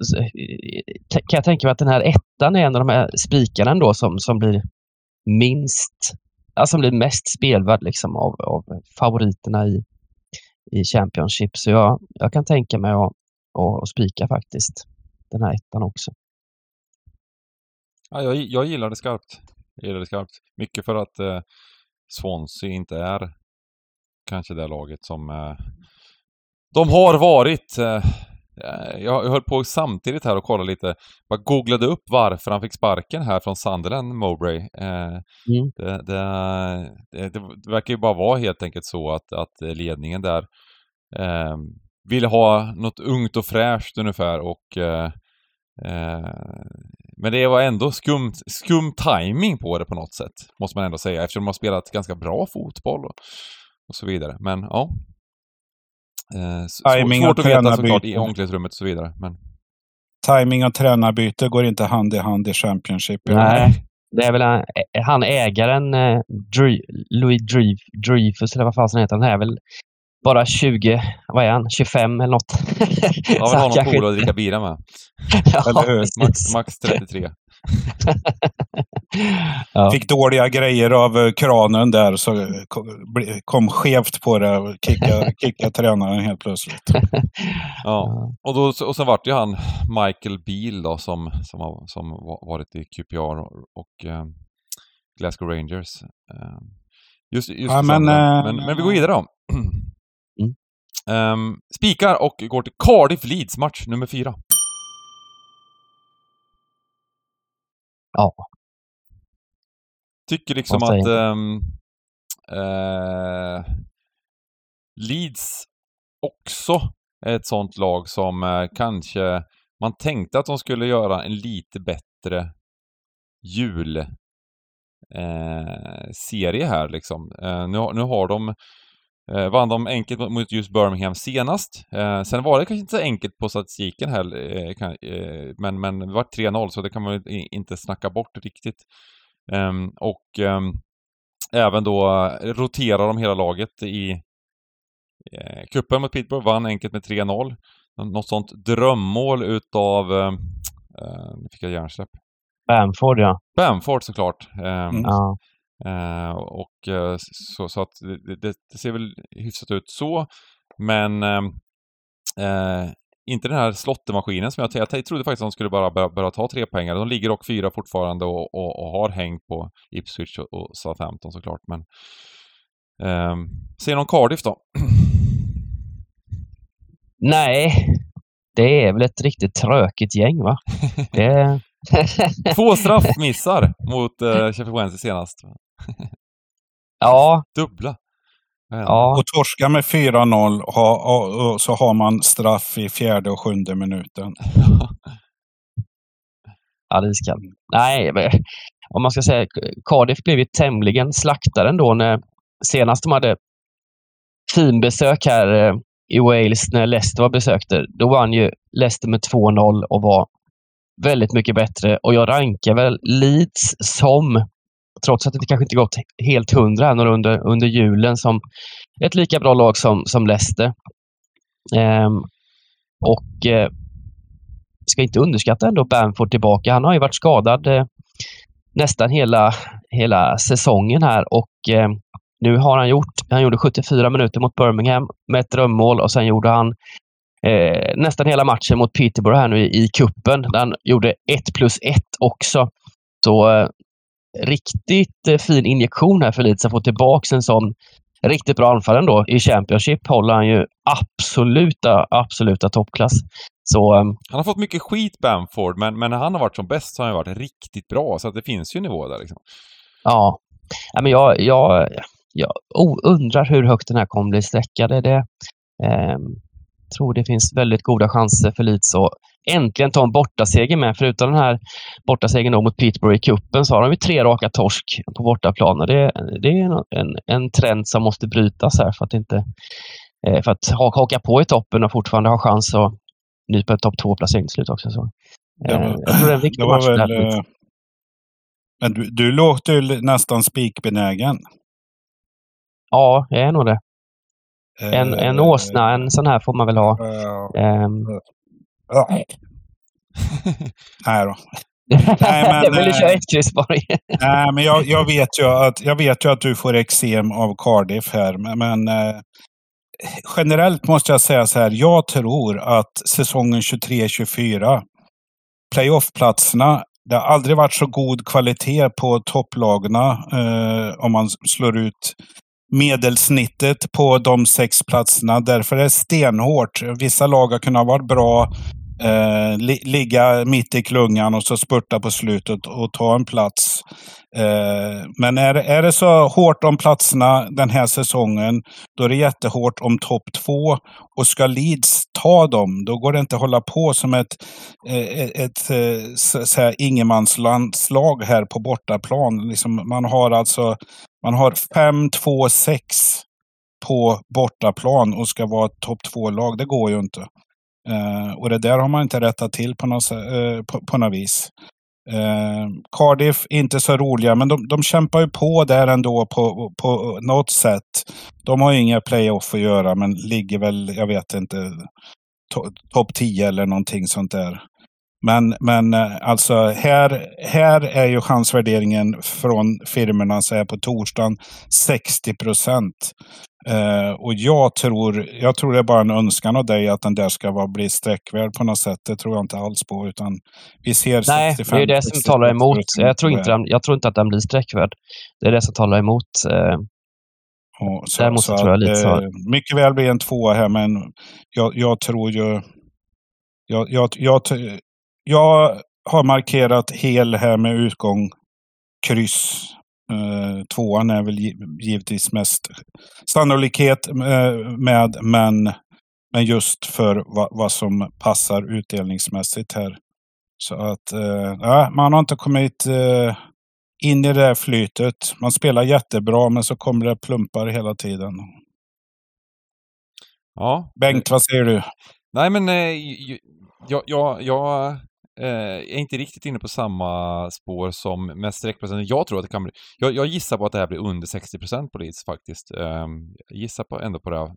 kan jag tänka mig att den här ettan är en av de här spikarna ändå som, som blir minst, alltså som blir mest spelvärd liksom av, av favoriterna i, i Championship. Så jag, jag kan tänka mig att, att, att spika faktiskt den här ettan också. Ja, jag, jag gillar det skarpt. Jag gillar det skarpt. Mycket för att eh, Swansea inte är kanske det laget som eh, de har varit. Eh, jag höll på samtidigt här och kollade lite, bara googlade upp varför han fick sparken här från Sunderland, Mowbray. Eh, mm. Det, det, det, det, verkar ju bara vara helt enkelt så att, att ledningen där eh, ville ha något ungt och fräscht ungefär och eh, eh men det var ändå skum, skum timing på det på något sätt, måste man ändå säga, eftersom de har spelat ganska bra fotboll och, och så vidare. Men ja. Eh, timing svårt att veta såklart i omklädningsrummet och så vidare. Men... Timing och tränarbyte går inte hand i hand i Championship. Nej, det är väl han, han ägaren, eh, Dre, Louis Dreyfus, eller vad fasen heter han, är väl bara 20, vad är han, 25 eller något. Ja, vill ha någon polare att dricka bira med. ja, max, max 33. ja. Fick dåliga grejer av eh, kranen där så kom skevt på det och kickade, kickade tränaren helt plötsligt. ja, och, då, och sen vart ju han Michael Beal då som, som, har, som varit i QPR och eh, Glasgow Rangers. Eh, just, just ja, men, äh, men, men, vi går vidare då. Um, spikar och går till Cardiff Leeds match nummer fyra. Ja. Tycker liksom att um, uh, Leeds också är ett sånt lag som uh, kanske man tänkte att de skulle göra en lite bättre jul eh, serie här liksom. Nu, nu har de Eh, vann de enkelt mot just Birmingham senast. Eh, sen var det kanske inte så enkelt på statistiken här, eh, kan, eh, men, men det var 3-0 så det kan man inte snacka bort riktigt. Ehm, och ehm, även då roterar de hela laget i eh, kuppen mot Peterborough, vann enkelt med 3-0. Något sånt drömmål utav, eh, nu fick jag hjärnsläpp. Bamford ja. Bamford såklart. Mm. Ja. Uh, och uh, så, så, att det, det, ser väl hyfsat ut så. Men uh, inte den här slottemaskinen som jag, jag, trodde faktiskt att de skulle bara börja, börja ta tre pengar. De ligger dock fyra fortfarande och, och, och har hängt på Ipswich och, och Southampton såklart. Men uh, ser någon Cardiff då? Nej, det är väl ett riktigt trökigt gäng va? Det... Två straffmissar mot uh, Sheffield Wednesday senast. Ja. Dubbla. Ja. Och torska med 4-0 så har man straff i fjärde och sjunde minuten. ja, det iskallt. Nej, om man ska säga Cardiff blev ju tämligen slaktade ändå när senast de hade finbesök här eh, i Wales när Leicester var besökte. Då vann ju Leicester med 2-0 och var väldigt mycket bättre. Och jag rankar väl Leeds som trots att det kanske inte gått helt hundra än under, under julen, som ett lika bra lag som, som Leicester. Ehm, och eh, ska inte underskatta ändå Bamford tillbaka. Han har ju varit skadad eh, nästan hela, hela säsongen här och eh, nu har han gjort, han gjorde 74 minuter mot Birmingham med ett drömmål och sen gjorde han eh, nästan hela matchen mot Peterborough här nu i, i kuppen. Där han gjorde 1 plus 1 också. Så eh, riktigt eh, fin injektion här för Leeds att få tillbaka en sån riktigt bra anfallare då. I Championship håller han ju absoluta, absoluta toppklass. Så, um, han har fått mycket skit, Bamford, men, men när han har varit som bäst så har han varit riktigt bra. Så att det finns ju nivå där liksom. Ja. ja men jag, jag, jag undrar hur högt den här kommer bli sträckad. Det, eh, tror det finns väldigt goda chanser för Leeds att äntligen ta en bortaseger med. Förutom den här bortasegern mot Peterborough i kuppen så har de ju tre raka torsk på bortaplan. Och det, det är en, en trend som måste brytas här för att inte eh, för att haka på i toppen och fortfarande ha chans att nypa en topp två-placering till slut också. Så. Var, eh, jag tror det är en viktig match. Väl, eh, men du, du låter ju nästan spikbenägen. Ja, jag är nog det. En, en åsna, en sån här får man väl ha. Nej då. Nej, men, jag ville köra ett kryss bara. nej, men jag, jag, vet ju att, jag vet ju att du får eksem av Cardiff här. Men, men eh, generellt måste jag säga så här. Jag tror att säsongen 23-24, playoffplatserna, det har aldrig varit så god kvalitet på topplagna eh, om man slår ut medelsnittet på de sex platserna. Därför är det stenhårt. Vissa lag har kunnat vara bra eh, li ligga mitt i klungan och så spurta på slutet och ta en plats. Eh, men är, är det så hårt om platserna den här säsongen, då är det jättehårt om topp två. Och ska Leeds ta dem, då går det inte att hålla på som ett, eh, ett, eh, ett, ett så här, ingenmanslandslag här på bortaplan. Liksom, man har alltså man har 5-2-6 på bortaplan och ska vara ett topp två-lag. Det går ju inte. Eh, och det där har man inte rättat till på något, eh, på, på något vis. Eh, Cardiff, inte så roliga, men de, de kämpar ju på där ändå på, på något sätt. De har ju inga playoff att göra, men ligger väl, jag vet inte, to, topp 10 eller någonting sånt där. Men, men alltså här, här är ju chansvärderingen från firmorna så här på torsdagen 60 procent. Eh, och jag tror, jag tror det är bara en önskan av dig att den där ska vara, bli sträckvärd på något sätt. Det tror jag inte alls på. Utan vi ser Nej, 65, det är det som talar emot. Jag tror, inte den, jag tror inte att den blir sträckvärd. Det är det som talar emot. Eh, och så, Däremot så tror jag lite så. Eh, mycket väl blir en tvåa här, men jag, jag tror ju... Jag, jag, jag, jag har markerat hel här med utgång kryss Eh, tvåan är väl givetvis mest sannolikhet eh, med, men, men just för vad, vad som passar utdelningsmässigt här. Så att eh, man har inte kommit eh, in i det där flytet. Man spelar jättebra men så kommer det plumpar hela tiden. Ja. Bengt, vad säger du? Nej men eh, jag, jag, jag eh, är inte riktigt inne på samma spår som med streckprocenten. Jag tror att det kan bli... Jag, jag gissar på att det här blir under 60% på Leeds faktiskt. Eh, jag gissar på, ändå på det.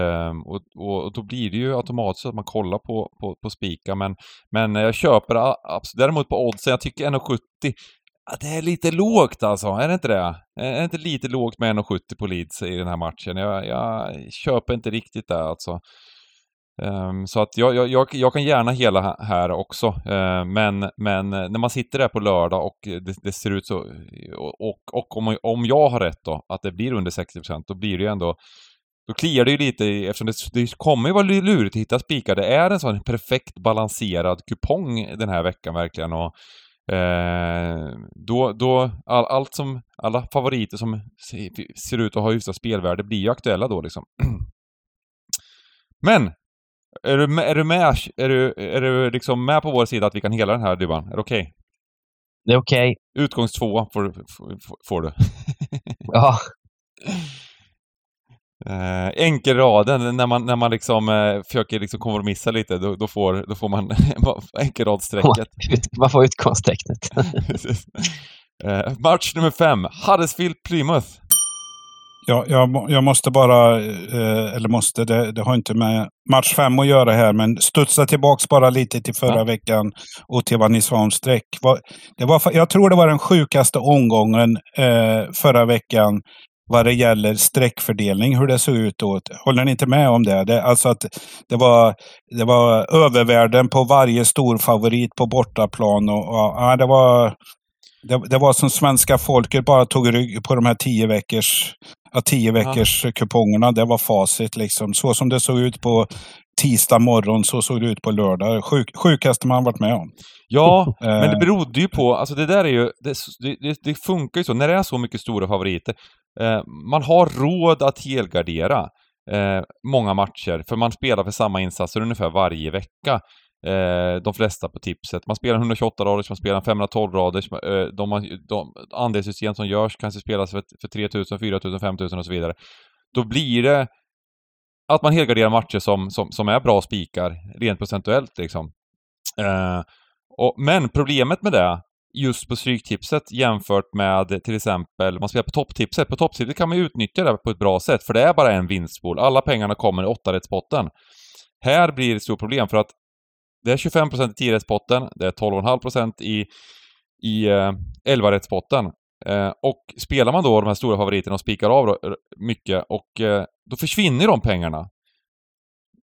Eh, och, och, och, då blir det ju automatiskt att man kollar på, på, på spika, men, men jag köper absolut. Däremot på oddsen, jag tycker 1,70 det är lite lågt alltså, är det inte det? Är det inte lite lågt med 1,70 på Leeds i den här matchen? Jag, jag köper inte riktigt det alltså. Um, så att jag, jag, jag, kan gärna hela här också, uh, men, men när man sitter där på lördag och det, det ser ut så, och, och om, om jag har rätt då, att det blir under 60%, då blir det ju ändå då kliar det ju lite eftersom det, det kommer ju vara lurigt att hitta spikar. Det är en sån perfekt balanserad kupong den här veckan verkligen. Och, eh, då, då all, allt som, alla favoriter som ser ut att ha hyfsat spelvärde blir ju aktuella då liksom. Men är du, är du med? Är du, är du liksom med på vår sida att vi kan hela den här Dybban? Är det okej? Okay? Det är okej. Okay. Utgångs två får, får, får du. ja. Eh, enkelraden, när man, när man liksom eh, försöker liksom kompromissa lite, då, då, får, då får man enkelradsträcket. man får utgångstecknet. eh, match nummer fem, Huddersfield-Plymouth. Ja, jag, jag måste bara, eh, eller måste, det, det, har inte med match fem att göra här, men studsa tillbaks bara lite till förra ja. veckan och till vad ni sa om streck. Det var, jag tror det var den sjukaste omgången eh, förra veckan vad det gäller streckfördelning, hur det såg ut då. Håller ni inte med om det? det alltså att det var, det var övervärden på varje stor favorit på bortaplan. Och, och ja, det, var, det, det, var som svenska folket bara tog rygg på de här tio veckors, ja, tio veckors ja. kupongerna. Det var facit liksom. Så som det såg ut på tisdag morgon, så såg det ut på lördag. Sjuk, sjukaste man varit med om. Ja, men det eh. berodde ju på, alltså det där är ju, det, det, det funkar ju så, när det är så mycket stora favoriter, Eh, man har råd att helgardera eh, många matcher, för man spelar för samma insatser ungefär varje vecka. Eh, de flesta på tipset. Man spelar 128 raders, man spelar 512 raders. Eh, de, de andelssystem som görs kanske spelas för, för 3000, 4000, 5000 och så vidare. Då blir det att man helgarderar matcher som, som, som är bra spikar, rent procentuellt liksom. Eh, och, men problemet med det just på Stryktipset jämfört med till exempel, man spelar på topptipset. På topptipset kan man utnyttja det på ett bra sätt, för det är bara en vinstpool. Alla pengarna kommer i åttarättspotten. Här blir det ett stort problem för att det är 25% i 10-rättspotten, det är 12,5% i, i eh, 11-rättspotten. Eh, och spelar man då de här stora favoriterna och spikar av då, mycket, och eh, då försvinner de pengarna.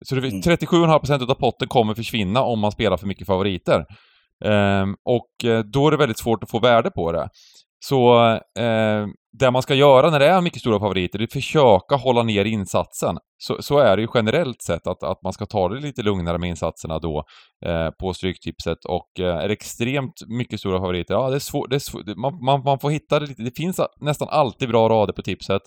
Så 37,5% mm. av potten kommer försvinna om man spelar för mycket favoriter. Um, och eh, då är det väldigt svårt att få värde på det. Så eh, det man ska göra när det är mycket stora favoriter, det är att försöka hålla ner insatsen. Så, så är det ju generellt sett, att, att man ska ta det lite lugnare med insatserna då eh, på Stryktipset. Och eh, är det extremt mycket stora favoriter, ja det är svårt, det är svår, man, man, man, får hitta det lite. Det finns nästan alltid bra rader på tipset.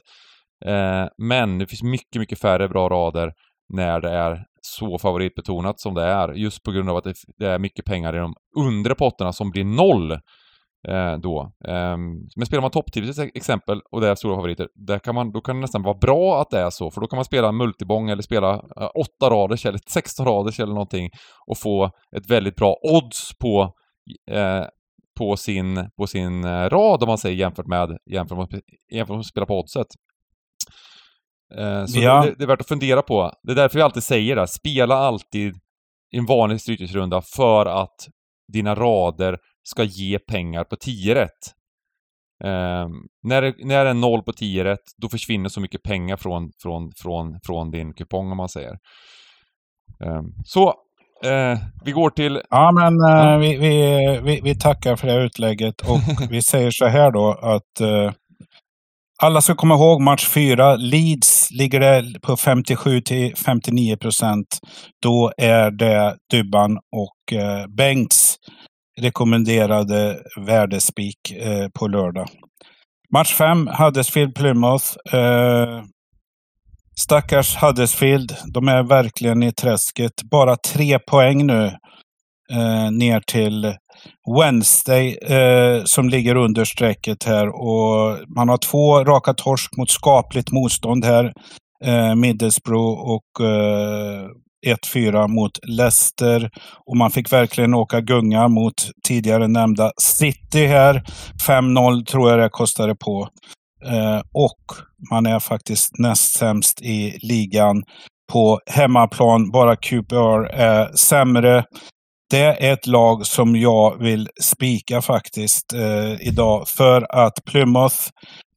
Eh, men det finns mycket, mycket färre bra rader när det är så favoritbetonat som det är. Just på grund av att det, är mycket pengar i de undre potterna som blir noll. Eh, då. Eh, men spelar man topptipset exempel och det är stora favoriter, där kan man, då kan det nästan vara bra att det är så, för då kan man spela multibong eller spela eh, åtta raders eller 16 raders eller någonting och få ett väldigt bra odds på, eh, på sin, på sin eh, rad om man säger jämfört med, jämfört med, jämfört med att spela på oddset. Eh, så ja. det, det, är värt att fundera på. Det är därför vi alltid säger det. Spela alltid en vanlig stryktipsrunda för att dina rader ska ge pengar på 10 rätt. Eh, när, det, när det är noll på 10 rätt, då försvinner så mycket pengar från, från, från, från din kupong om man säger. Eh, så, eh, vi går till... Ja, men ja. Vi, vi, vi, vi, tackar för det utlägget och vi säger så här då att eh, alla ska komma ihåg match fyra. Leeds ligger det på 57 till 59 procent. Då är det Dybban och eh, Bengts rekommenderade värdespik eh, på lördag. Match fem, Huddersfield-Plymouth. Eh, stackars Huddersfield, de är verkligen i träsket. Bara tre poäng nu eh, ner till Wednesday eh, som ligger under strecket här. Och man har två raka torsk mot skapligt motstånd här. Eh, Middlesbrough och eh, 1-4 mot Leicester. Och man fick verkligen åka gunga mot tidigare nämnda City här. 5-0 tror jag det kostade på. Eh, och man är faktiskt näst sämst i ligan på hemmaplan. Bara QPR är sämre det är ett lag som jag vill spika faktiskt eh, idag. För att Plymouth,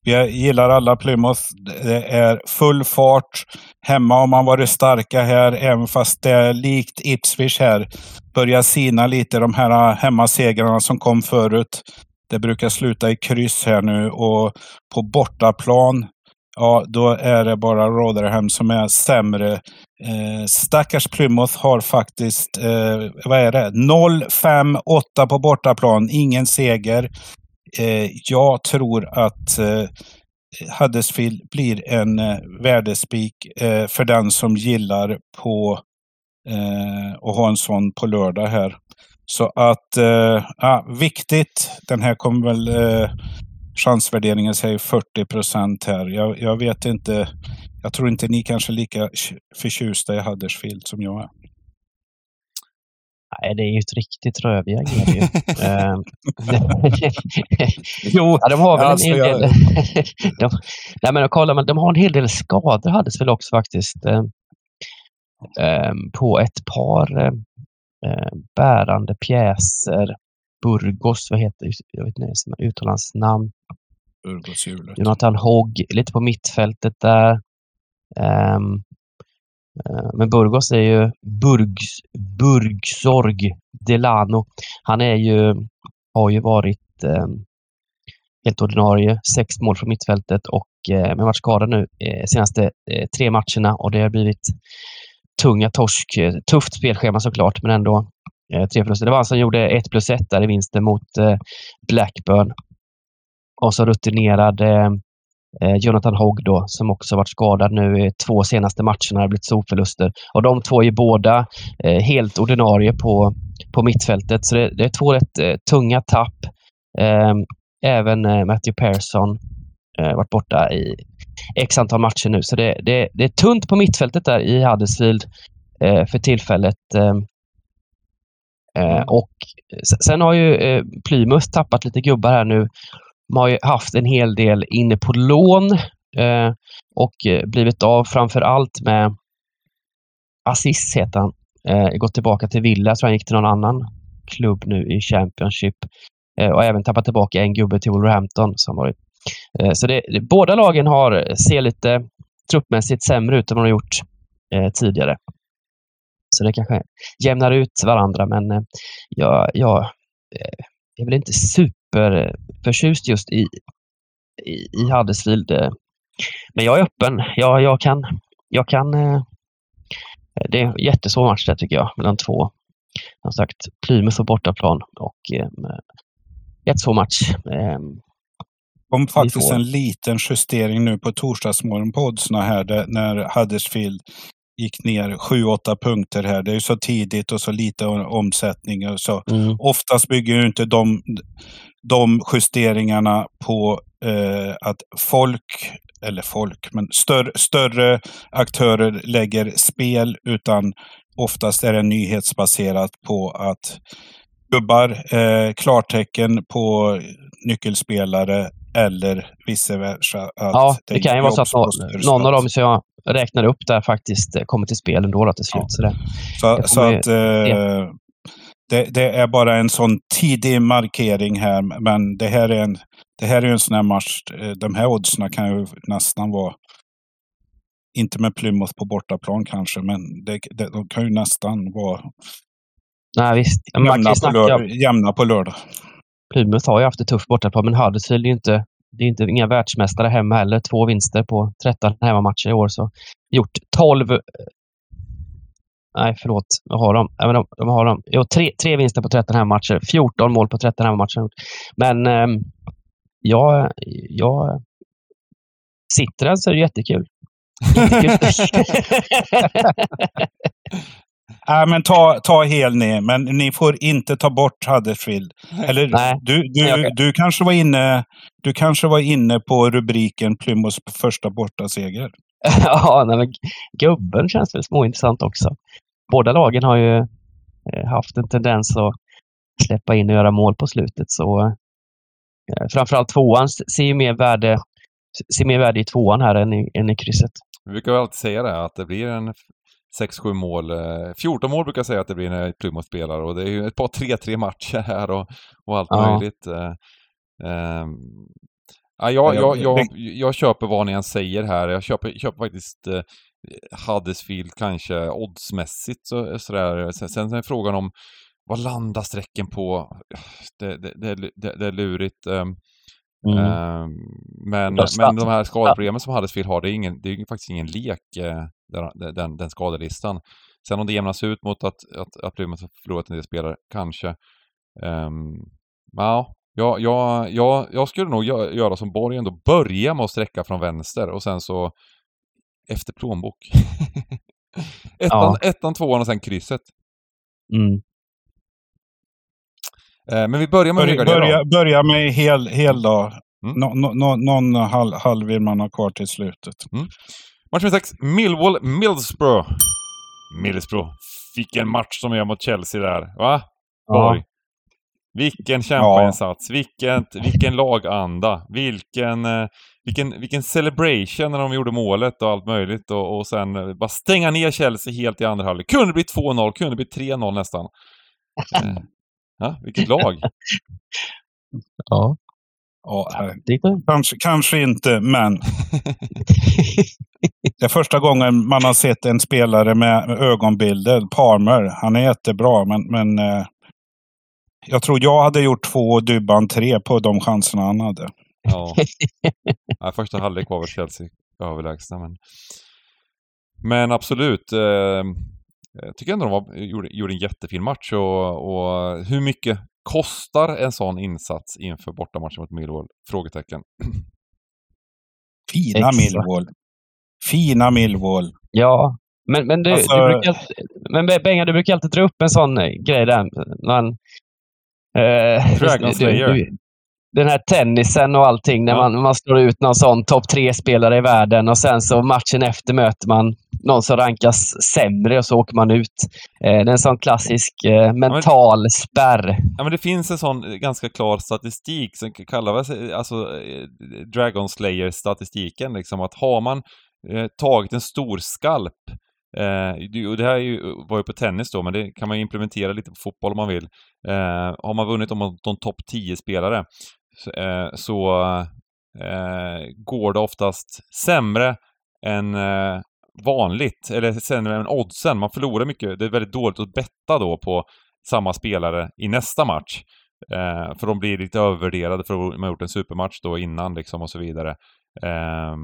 jag gillar alla Plymouth. Det är full fart. Hemma har man varit starka här, även fast det är likt Ipswich här. Börjar sina lite de här hemmasegrarna som kom förut. Det brukar sluta i kryss här nu och på bortaplan ja, då är det bara Rotherham som är sämre. Eh, stackars Plymouth har faktiskt, eh, vad är det, 0-5-8 på bortaplan, ingen seger. Eh, jag tror att eh, Huddersfield blir en eh, värdespik eh, för den som gillar på eh, att ha en sån på lördag här. Så att, eh, viktigt. Den här kommer väl eh, chansvärderingen säger 40 procent här. Jag, jag, vet inte. Jag tror inte ni kanske är lika förtjusta i Huddersfield som jag är. Nej, det är ju ett riktigt rövgäng. Ehm, jo, ja, de har väl alltså, en hel del... de, nej, men kolla, men de har en hel del skador hades väl också faktiskt. Eh, på ett par eh, bärande pjäser. Burgos, vad heter jag vet inte namn. Burgoshjulet. Jonathan Hogg lite på mittfältet där. Um, Eh, men Burgos är ju Burgs, Burgsorg Delano. Han är ju, har ju varit eh, helt ordinarie, sex mål från mittfältet och eh, men varit skadad nu eh, senaste eh, tre matcherna och det har blivit tunga torsk. Eh, tufft spelschema såklart, men ändå eh, tre förluster. Det var han som gjorde 1 plus 1 där i vinsten mot eh, Blackburn. Och så rutinerad eh, eh, Jonathan Hogg då, som också varit skadad nu i två senaste matcherna. Det blivit solförluster. Och de två är båda eh, helt ordinarie på, på mittfältet. Så det, det är två rätt eh, tunga tapp. Ehm, även eh, Matthew Persson eh, varit borta i x antal matcher nu. Så det, det, det är tunt på mittfältet där i Huddersfield eh, för tillfället. Ehm, eh, och sen har ju eh, Plymouth tappat lite gubbar här nu. De har ju haft en hel del inne på lån eh, och eh, blivit av framför allt med Aziz heter han. Eh, gått tillbaka till Villa, så tror han gick till någon annan klubb nu i Championship. Eh, och även tappat tillbaka en gubbe till Wolverhampton som varit Eh, så det, båda lagen har, eh, ser lite truppmässigt sämre ut än vad de har gjort eh, tidigare. Så det kanske jämnar ut varandra, men eh, jag, jag, eh, jag är väl inte superförtjust just i, i, i Huddersfield. Men jag är öppen. Jag, jag kan, jag kan det är en jättesvår match där tycker jag, mellan två. Som sagt, Plymouth på bortaplan och eh, jättesvår match. Eh, kom faktiskt en liten justering nu på torsdagsmorgon på här när Huddersfield gick ner 7-8 punkter här. Det är ju så tidigt och så lite omsättning. Och så. Mm. Oftast bygger ju inte de, de justeringarna på eh, att folk, eller folk, men större, större aktörer lägger spel utan oftast är det nyhetsbaserat på att gubbar eh, klartecken på nyckelspelare eller vice versa. ja, det, det kan ju vara så att någon, någon av dem som jag räknar upp där faktiskt eh, kommer till spel ändå då till slut. Ja. Så, det, så, så att eh, det, det, är bara en sån tidig markering här, men det här är en, det här är en sån här match. Eh, de här oddsen kan ju nästan vara inte med Plymouth på bortaplan kanske, men det, det, de kan ju nästan vara Nej, visst. jämna, på lördag, jämna på lördag. Plymouth har ju haft det tufft bortaplan, men Huddersfield är ju inte, det är inte inga världsmästare hemma heller. Två vinster på 13 hemmamatcher i år. Så gjort 12... Nej, förlåt. Vad har de? Ja, de, de har de. Jo, tre, tre vinster på 13 hemmamatcher. 14 mål på 13 hemmamatcher. Men eh, jag, jag sitter där så är det jättekul. jättekul. Nej, men ta, ta hel ner. Men ni får inte ta bort Huddersfield. Eller Nej. du, du, okay. du, kanske var inne, du kanske var inne på rubriken Plymouths första bortaseger. ja, nej, men gubben känns väl småintressant också. Båda lagen har ju eh, haft en tendens att släppa in och göra mål på slutet. Så eh, framförallt tvåan ser ju mer värde, ser mer värde i tvåan här än i, än i krysset. Vi brukar alltid säga det, att det blir en 6-7 mål. 14 eh, mål brukar jag säga att det blir när Plymouth spelar och det är ju ett par 3-3 matcher här och, och allt ja. möjligt. Um, ja, jag, jag, jag, jag köper vad ni än säger här. Jag köper, köper faktiskt uh, Huddersfield kanske oddsmässigt så, sådär. Sen, sen är frågan om vad landar strecken på? Det, det, det, det, det är lurigt. Um, Mm. Uh, men, men de här skadeproblemen som Huddersfield har, det är, ingen, det är faktiskt ingen lek, uh, den, den skadelistan. Sen om det jämnas ut mot att, att, att Plymouth har förlorat en del spelare, kanske. Um, ja, jag, jag, jag, jag skulle nog göra som Borg ändå, börja med att sträcka från vänster och sen så efter plånbok. ettan, ja. ettan, tvåan och sen krysset. Mm. Eh, men vi börjar med börja, börja, börja med hel, hel dag. Mm. No, no, no, någon halv, halv vill man ha kvar till slutet. Mm. Match nummer sex, Millwall Middlesbrough. Middlesbrough. Vilken match som är mot Chelsea där, va? Borg. Ja. Vilken kämpainsats, ja. vilken, vilken laganda, vilken, eh, vilken, vilken celebration när de gjorde målet och allt möjligt och, och sen eh, bara stänga ner Chelsea helt i andra halvlek. Kunde bli 2-0, kunde bli 3-0 nästan. Ja, vilket lag! ja. Ja, kanske, kanske inte, men det är första gången man har sett en spelare med ögonbilder. Palmer, han är jättebra, men, men eh, jag tror jag hade gjort två och Dybban tre på de chanserna han hade. Ja. ja första halvlek var väl Chelsea överlägsna, men... Men absolut. Eh, jag tycker ändå de var, gjorde, gjorde en jättefin match och, och hur mycket kostar en sån insats inför bortamatchen mot Millwall? Frågetecken. Fina Extra. Millwall. Fina Millwall. Ja, men, men, du, alltså... du brukar, men Benga, du brukar alltid dra upp en sån grej där. Man, eh, Dragon Slayer. Du, den här tennisen och allting, när ja. man, man slår ut någon sån topp tre-spelare i världen och sen så matchen efter möter man någon som rankas sämre och så åker man ut. Eh, det är en sån klassisk eh, mental ja, men, spärr. Ja, men det finns en sån ganska klar statistik som kallas alltså, eh, Dragon Slayer-statistiken. Liksom, att har man eh, tagit en stor skalp Eh, och det här ju, var ju på tennis då, men det kan man implementera lite på fotboll om man vill. Eh, har man vunnit om de topp 10 spelare Eh, så eh, går det oftast sämre än eh, vanligt, eller sämre än oddsen. Man förlorar mycket. Det är väldigt dåligt att betta då på samma spelare i nästa match. Eh, för de blir lite övervärderade för att de har gjort en supermatch då innan liksom och så vidare. Eh,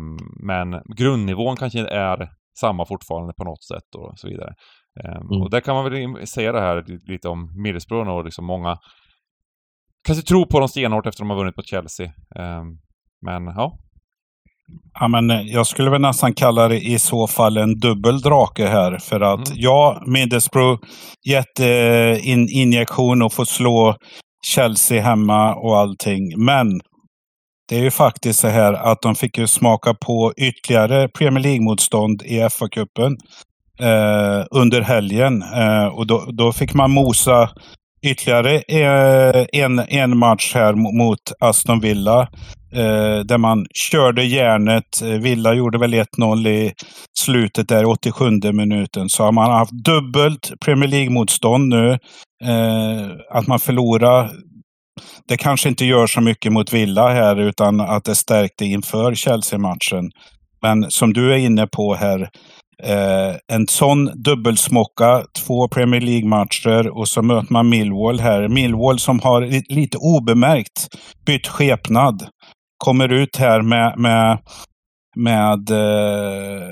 men grundnivån kanske är samma fortfarande på något sätt och så vidare. Eh, mm. Och där kan man väl säga det här lite om Middlesbrough och liksom många kanske tror på dem stenhårt efter att de har vunnit mot Chelsea. Um, men ja. Ja, men eh, jag skulle väl nästan kalla det i så fall en dubbel drake här. För att mm. ja, Middlesbrough jätteinjektion och få slå Chelsea hemma och allting. Men det är ju faktiskt så här att de fick ju smaka på ytterligare Premier League-motstånd i FA-cupen eh, under helgen. Eh, och då, då fick man mosa ytterligare eh, en, en match här mot Aston Villa. Eh, där man körde järnet. Eh, Villa gjorde väl 1-0 i slutet där, 87 minuten. Så har man haft dubbelt Premier League-motstånd nu. Eh, att man förlorar det kanske inte gör så mycket mot Villa här utan att det stärkte inför Chelsea-matchen. Men som du är inne på här, Eh, en sån dubbelsmocka, två Premier League-matcher och så möter man Millwall här. Millwall som har lite obemärkt bytt skepnad. Kommer ut här med, med, med eh,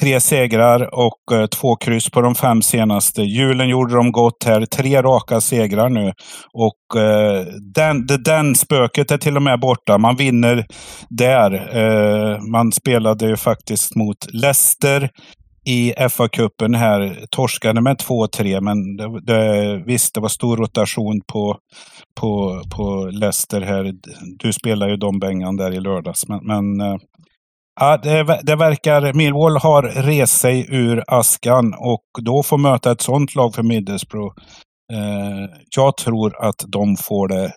tre segrar och eh, två kryss på de fem senaste. Julen gjorde de gott här. Tre raka segrar nu. Och eh, den, det, den spöket är till och med borta. Man vinner där. Eh, man spelade ju faktiskt mot Leicester i FA-cupen här torskade med 2-3, men det, det, visst, det var stor rotation på, på, på Leicester här. Du spelar ju de Bengan där i lördags, men, men eh, ja, det, det verkar, Millwall har rest sig ur askan och då får möta ett sånt lag för Middlesbrough. Eh, jag tror att de får det,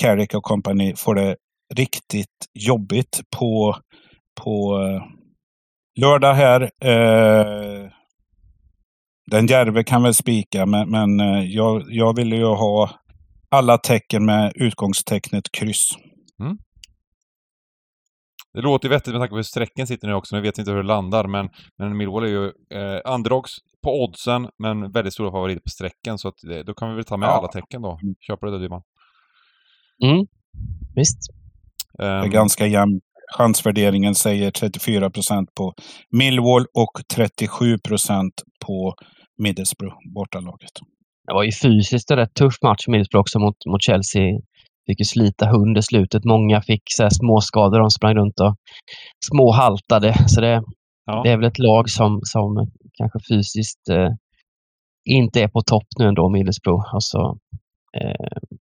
Carrick och company får det riktigt jobbigt på, på eh, lördag här. Eh, den Järve kan väl spika, men, men eh, jag, jag vill ju ha alla tecken med utgångstecknet kryss. Mm. Det låter ju vettigt med tanke på hur sträcken sitter nu också. Vi vet inte hur det landar, men, men Millwall är ju eh, underdogs på oddsen, men väldigt stora favoriter på sträcken. Så att, då kan vi väl ta med ja. alla tecken då. Köper du det, Dyman? Mm, visst. Um, det är ganska jämnt chansvärderingen säger 34 procent på Millwall och 37 procent på Middlesbrough, bortalaget. Det var ju fysiskt en rätt tuff match Middlesbrough också mot, mot Chelsea. Fick ju slita hund i slutet. Många fick så småskador. De sprang runt och småhaltade. Så det, ja. det är väl ett lag som, som kanske fysiskt eh, inte är på topp nu ändå, Middlesbrough. Alltså, eh,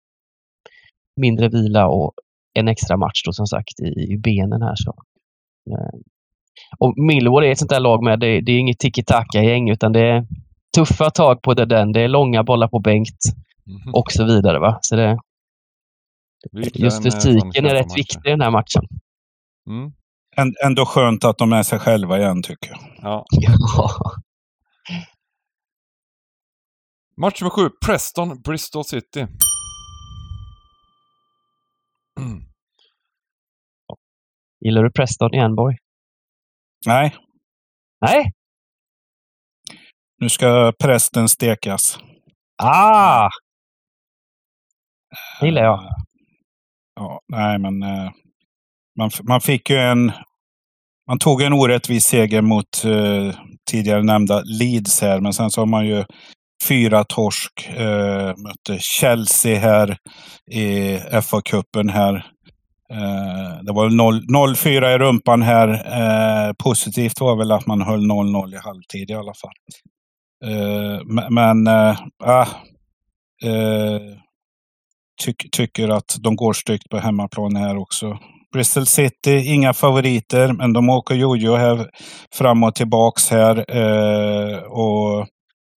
mindre vila och en extra match då som sagt i, i benen här. Så. Eh, och Millwall är ett sånt där lag med, det, det är inget tiki-taka-gäng utan det är tuffa tag på det den. Det är långa bollar på Bengt mm. och så vidare. Va? Så det, just fysiken är rätt viktig i den här matchen. Mm. Ändå skönt att de är sig själva igen tycker jag. Ja. Match nummer sju, Preston, Bristol City. Gillar du Preston i Enborg? Nej, Nej? nu ska prästen stekas. Ah! Det gillar jag. Eh, Ja, nej men eh, man, man fick ju en... Man tog en orättvis seger mot eh, tidigare nämnda Leeds här, men sen så har man ju fyra torsk. Eh, mötte Chelsea här i FA-cupen här. Eh, det var 0 0-4 i rumpan här. Eh, positivt var väl att man höll 0-0 i halvtid i alla fall. Eh, men eh, ah, eh, tyck, tycker att de går styggt på hemmaplan här också. Bristol City, inga favoriter, men de åker jojo här fram och tillbaks här. Eh, och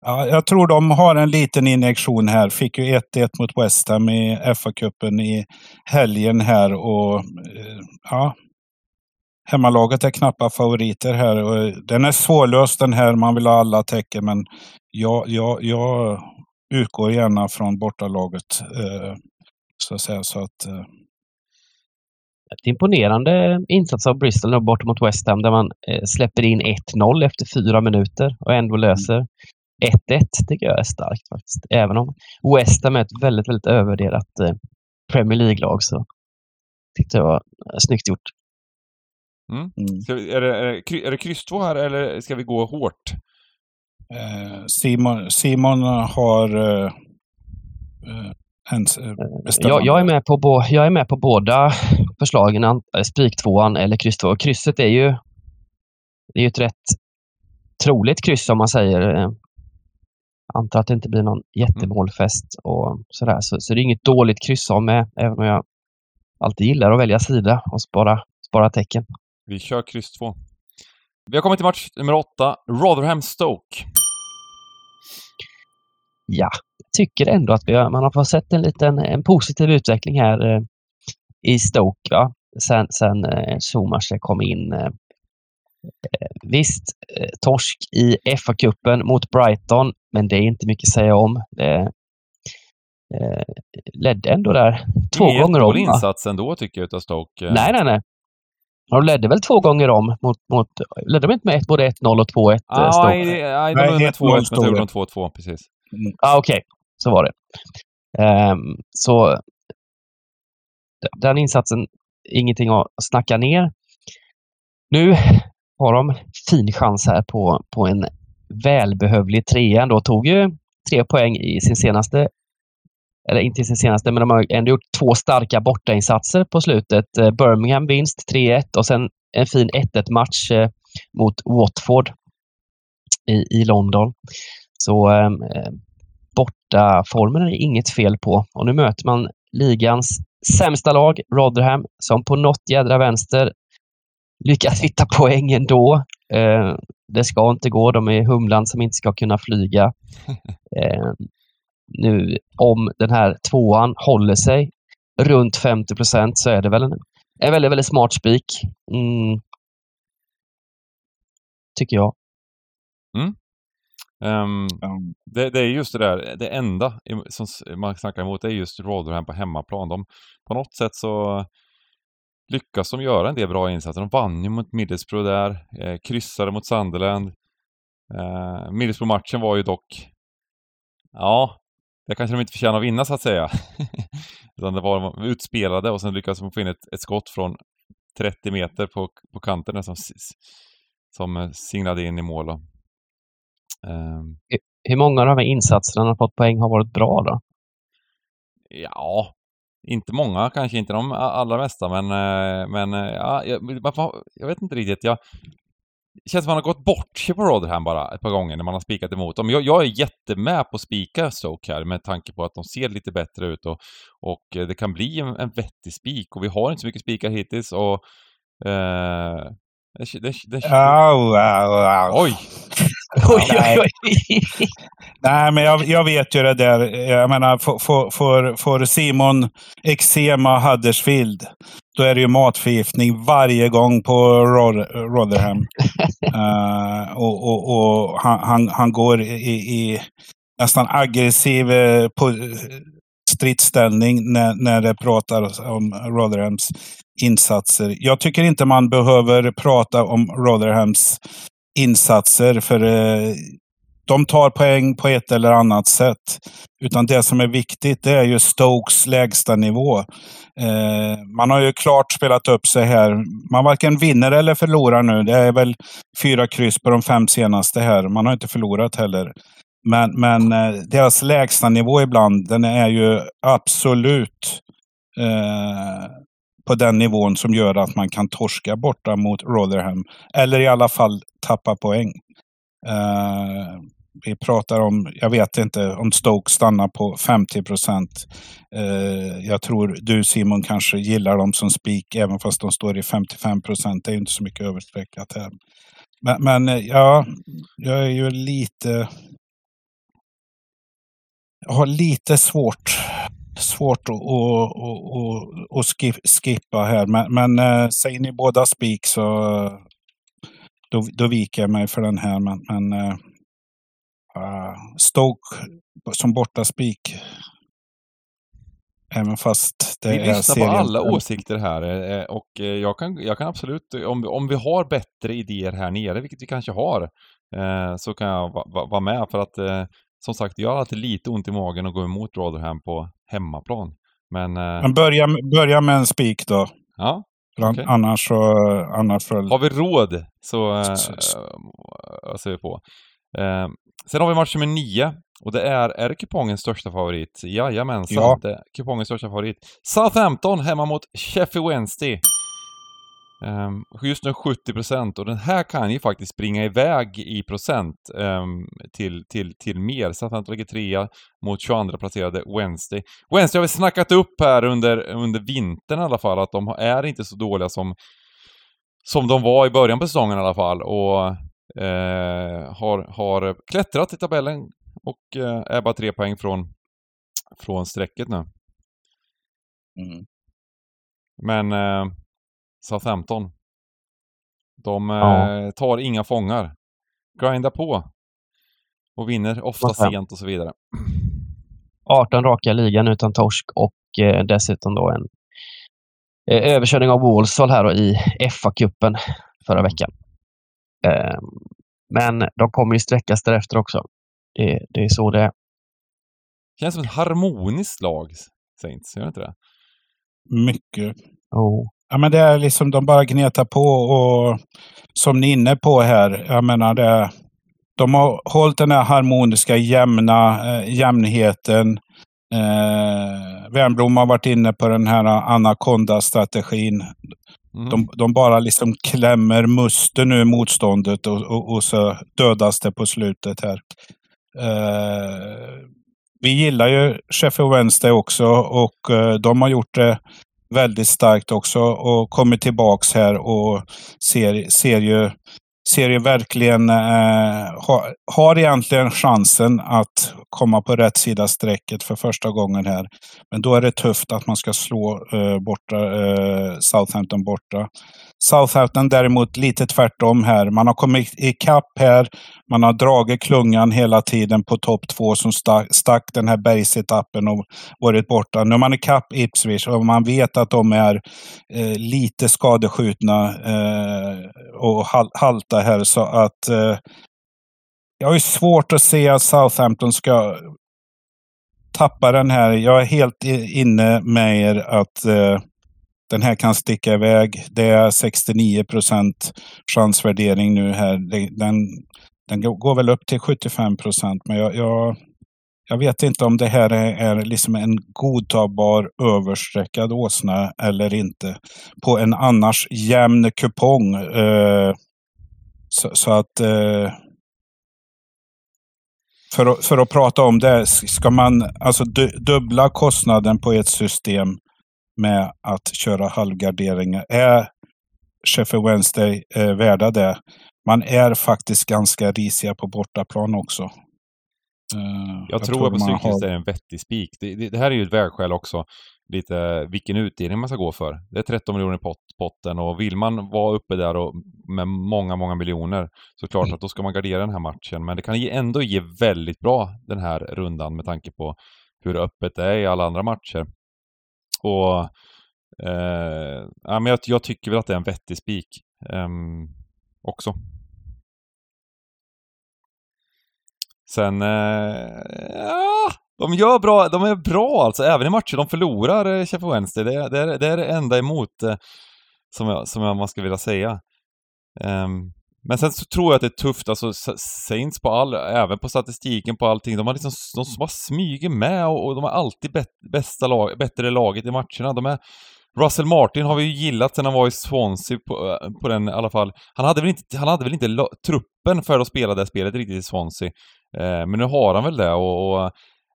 ja, jag tror de har en liten injektion här. Fick ju 1-1 mot West Ham i FA-cupen i helgen här och eh, ja, hemmalaget är knappa favoriter här. Och den är svårlöst den här, man vill ha alla tecken, men jag, jag, jag utgår gärna från bortalaget. Eh, så att säga. Så att, eh, Ett imponerande insats av Bristol nu bort mot West Ham där man eh, släpper in 1-0 efter fyra minuter och ändå löser 1-1 tycker jag är starkt faktiskt. Även om West Ham är ett väldigt, väldigt övervärderat eh, Premier League-lag så tyckte jag var eh, snyggt gjort. mm. Ska vi, är, det, är, det, kry- är det kryss två här eller ska vi gå hårt? Eh, Simon, Simon har en, eh, bestämt. Jag, jag, är med på bo, jag är med på båda förslagen, an- spiktvåan eller kryss två. Krysset är ju, det är ju ett rätt troligt kryss om man säger. Eh, Antar att det inte blir någon jättemålfest och sådär. Så, så det är inget dåligt kryss av med, även om jag alltid gillar att välja sida och spara, spara tecken. Vi kör kryss två. Vi har kommit till match nummer åtta, Rotherham-Stoke. Ja, jag tycker ändå att vi har, man har fått sett en liten en positiv utveckling här eh, i Stoke va? sen, sen eh, Schumacher kom in. Eh, eh, visst, eh, torsk i FA-cupen mot Brighton, men det är inte mycket att säga om. Det, eh, ledde ändå där två Ingen gånger om. insats ändå tycker jag utav Stoke. Nej, nej, nej. De ledde väl två gånger om mot, mot ledde de inte med ett, både 1-0 och 2-1 eh, Ah, Stoke? nej, det- de 1-0 2-1, men så gjorde det. de 2-2, precis. Ja, okej. Så var det. Ehm, så den insatsen, ingenting att snacka ner. Nu har de fin chans här på, på en välbehövlig trea ändå. Tog ju tre poäng i sin senaste, eller inte i sin senaste, men de har ändå gjort två starka bortainsatser på slutet. Eh, Birmingham vinst 3-1 och sen en fin 1-1 match eh, mot Watford i, i London. Så ehm, eh, bortaformen är det inget fel på. Och nu möter man ligans sämsta lag, Rotherham, som på något jädra vänster lyckas hitta poäng ändå. Eh, det ska inte gå. De är humlan som inte ska kunna flyga. Eh, nu, om den här tvåan håller sig runt 50 procent så är det väl en, en väldigt, väldigt smart spik. Mm. Tycker jag. Ehm, Ja. det, det är just det där, det enda som man snackar emot det är just Rotherham på hemmaplan. De, på något sätt så lyckas de göra en del bra insatser. De vann ju mot Middlesbrough där, eh, kryssade mot Sunderland. Eh, Middlesbrough-matchen var ju dock, ja, det kanske de inte förtjänar att vinna så att säga. Utan det var de utspelade och sen lyckades de få in ett, ett skott från 30 meter på, på kanten som, som eh, signade in i mål. Ehm, Hur många av de här insatserna har fått poäng har varit bra då? Ja, inte många, kanske inte de allra mesta, men, eh, men eh, ja, jag, jag vet inte riktigt. Jag, det känns som man har gått bort sig på Rotherham bara ett par gånger när man har spikat emot dem. Jag, jag är jättemed på att spika Stoke här med tanke på att de ser lite bättre ut och, och eh, det kan bli en, en vettig spik och vi har inte så mycket spikar hittills och eh, det, det, det, au. Oj! Oj, Nej. oj, oj. Nej, men jag, jag vet ju det där. Jag menar, får- får- Simon eksema Huddersfield, då är det ju matförgiftning varje gång på Rotherham. Eh, och och, och han, han, han går i, i nästan aggressiv eh, stridsställning när, när det pratar om Rotherhams insatser. Jag tycker inte man behöver prata om Rotherhams insatser för eh, de tar poäng på ett eller annat sätt. Utan det som är viktigt det är ju Stokes lägsta nivå. Eh, man har ju klart spelat upp sig här. Man varken vinner eller förlorar nu. Det är väl fyra kryss på de fem senaste här. Man har inte förlorat heller. Men, men eh, deras lägsta nivå ibland, den är ju absolut eh, på den nivån som gör att man kan torska borta mot Rotherham. Eller i alla fall tappa poäng. Uh, vi pratar om, jag vet inte om Stoke stannar på 50 procent. Uh, jag tror du Simon kanske gillar dem som spik även fast de står i 55 procent. Det är inte så mycket överstreckat här. Men, men eh, ja, jag är ju lite... Jag har lite svårt svårt att, att, att, att skippa här. Men, men säger ni båda spik så då, då viker jag mig för den här. Men, men äh, Stoke som borta spik. Även fast det vi är lyssnar på alla åsikter här och jag kan, jag kan absolut, om, om vi har bättre idéer här nere, vilket vi kanske har, så kan jag vara med för att som sagt, jag har alltid lite ont i magen att gå emot Rotherham på hemmaplan. Men, eh... Men börja, börja med en spik då. Ja. Okay. Annars så... Annars så... Har vi råd så äh, ser vi på. Eh, sen har vi match nummer nio. Och det är, är det kupongens största favorit? Jajamensan, ja. det är kupongens största favorit. Southampton hemma mot Sheffield Wednesday. Um, just nu 70 procent och den här kan ju faktiskt springa iväg i procent um, till, till, till mer. Southampton ligger trea mot 22 placerade Wednesday. Wednesday har vi snackat upp här under, under vintern i alla fall, att de är inte så dåliga som, som de var i början på säsongen i alla fall. Och uh, har, har klättrat i tabellen och uh, är bara tre poäng från, från strecket nu. Mm. Men uh, Southampton. De ja. eh, tar inga fångar. Grindar på. Och vinner ofta ja. sent och så vidare. 18 raka ligan utan torsk och eh, dessutom då en eh, överkörning av Walsall här då i FA-cupen förra veckan. Eh, men de kommer ju sträckas därefter också. Det, det är så det är. Känns som ett harmoniskt lag, Saints. Gör det inte det? Mycket. Oh. Ja, men det är liksom de bara gnetar på och som ni är inne på här, jag menar det. De har hållit den här harmoniska jämna eh, jämnheten. Eh, Wernbloom har varit inne på den här anakonda-strategin. Mm. De, de, bara liksom klämmer musten ur motståndet och, och, och, så dödas det på slutet här. Eh, vi gillar ju Sheffield Wednesday också och eh, de har gjort det väldigt starkt också och kommer tillbaks här och ser, ser ju ser ju verkligen, eh, har, har egentligen chansen att komma på rätt sida strecket för första gången här. Men då är det tufft att man ska slå eh, borta, eh, Southampton borta. Southampton däremot lite tvärtom här. Man har kommit ikapp här. Man har dragit klungan hela tiden på topp två som stack, stack den här bergsetappen och varit borta. Nu är man ikapp Ipswich och man vet att de är eh, lite skadeskjutna eh, och hal halta här så att eh, jag har ju svårt att se att Southampton ska tappa den här. Jag är helt inne med er att eh, den här kan sticka iväg. Det är 69 procent chansvärdering nu här. Den, den går väl upp till 75 procent, men jag, jag, jag, vet inte om det här är, är liksom en godtagbar överstreckad åsna eller inte. På en annars jämn kupong. Eh, så, så, att eh, för, att, för att prata om det, ska man alltså dubbla kostnaden på ett system med att köra halvgarderingar. Är Sheffield Wednesday eh, värda det? Man är faktiskt ganska risiga på bortaplan också. Uh, jag, jag, tror, att på har... är en vettig spik. Det, det, det, här är ju ett vägskäl också. Lite vilken utdelning man ska gå för. Det är 13 miljoner i pot, potten och vill man vara uppe där och med många, många miljoner så klart mm. att då ska man gardera den här matchen. Men det kan ändå ge väldigt bra den här rundan med tanke på hur öppet det är i alla andra matcher. Och eh, ja, men jag, jag, tycker väl att det är en vettig spik eh, också. Sen, eh, ja, de gör bra, de är bra alltså, även i matcher de förlorar, eh, Sheffield Wednesday. Det, det, är, det är det enda emot eh, som, jag, som jag, man skulle vilja säga. Um, men sen så tror jag att det är tufft, alltså Saints på all, även på statistiken på allting, de har liksom, de bara smyger med och, och de har alltid bet, bästa lag, bättre laget i matcherna. De är, Russell Martin har vi ju gillat sen han var i Swansea på, eh, på den i alla fall. Han hade väl inte, han hade väl inte truppen för att spela det spelet riktigt i Swansea. Eh, men nu har han väl det och, och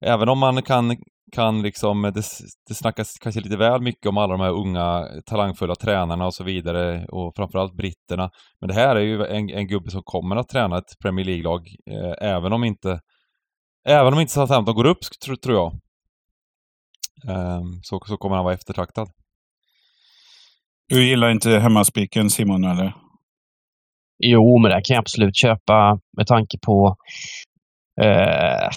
även om man kan kan liksom, det, det snackas kanske lite väl mycket om alla de här unga talangfulla tränarna och så vidare och framförallt britterna. Men det här är ju en, en gubbe som kommer att träna ett Premier League-lag eh, även om inte Även om inte Southampton går upp, tror, tror jag. Eh, så, så kommer han vara eftertraktad. Du gillar inte hemmaspiken Simon, eller? Jo, men det kan jag absolut köpa med tanke på eh,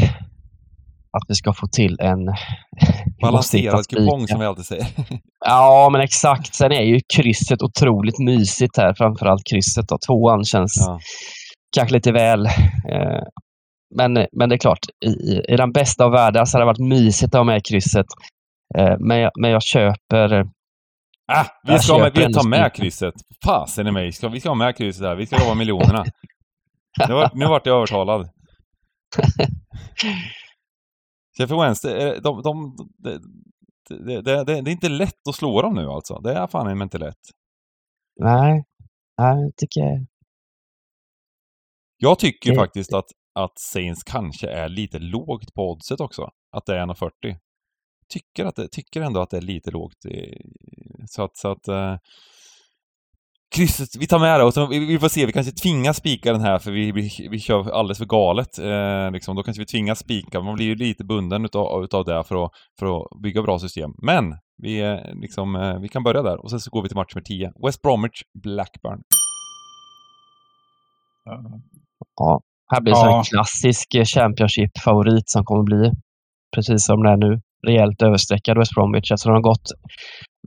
att vi ska få till en... Balanserad kupong som vi alltid säger. ja, men exakt. Sen är ju krysset otroligt mysigt här. Framförallt krysset. Då. Tvåan känns ja. kanske lite väl... Eh, men, men det är klart, i, i den bästa av världar så hade det varit mysigt att ha med krysset. Eh, men, jag, men jag köper... Ah, vi ska med, vi tar med krysset. Fasen i mig. Ska, vi ska ha med krysset här. Vi ska lova miljonerna. nu, var, nu vart jag övertalad. Sheffield Wednesday, de, de, de, det, det, det, är inte lätt att slå dem nu alltså. Det är fan inte lätt. Nej, nej, det tycker jag. Jag tycker det... faktiskt att, att Saints kanske är lite lågt på oddset också. Att det är 1,40. Tycker, att det, tycker ändå att det är lite lågt. Så att, så att eh, krysset, vi tar med det och så, vi, vi, får se, vi kanske tvingas spika den här för vi, vi, vi kör alldeles för galet. Eh, liksom. Då kanske vi tvingas spika, man blir ju lite bunden utav, utav det för att, för att bygga bra system. Men vi, eh, liksom, eh, vi kan börja där och sen så går vi till match nummer 10. West Bromwich, Blackburn. Ja, här blir ja. en klassisk eh, Championship-favorit som kommer bli, precis som det är nu, rejält överstreckad West Bromwich eftersom de har gått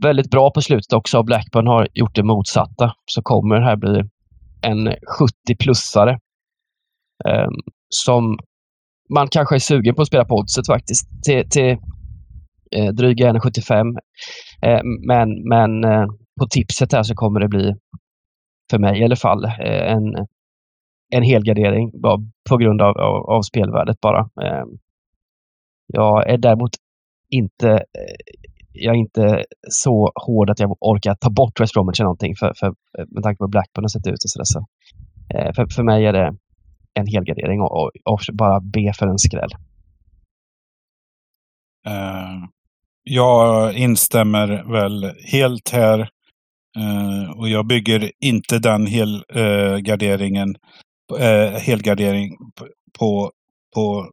väldigt bra på slutet också och Blackburn har gjort det motsatta. Så kommer det här bli en 70-plussare. Eh, som man kanske är sugen på att spela på oddset faktiskt. Till, till eh, dryga 1,75. Eh, men men eh, på tipset här så kommer det bli, för mig i alla fall, eh, en, en helgardering på grund av, av, av spelvärdet bara. Ehm, jag är däremot inte eh, jag är inte så hård att jag orkar ta bort West Bromwich eller någonting för, för, eh, med tanke på hur Blackburn har sett ut och sådär. Så, eh, för, för mig är det en helgardering och, och, och bara be för en skräll. Uh, jag instämmer väl helt här. Uh, och jag bygger inte den helgarderingen uh, helgardering på, på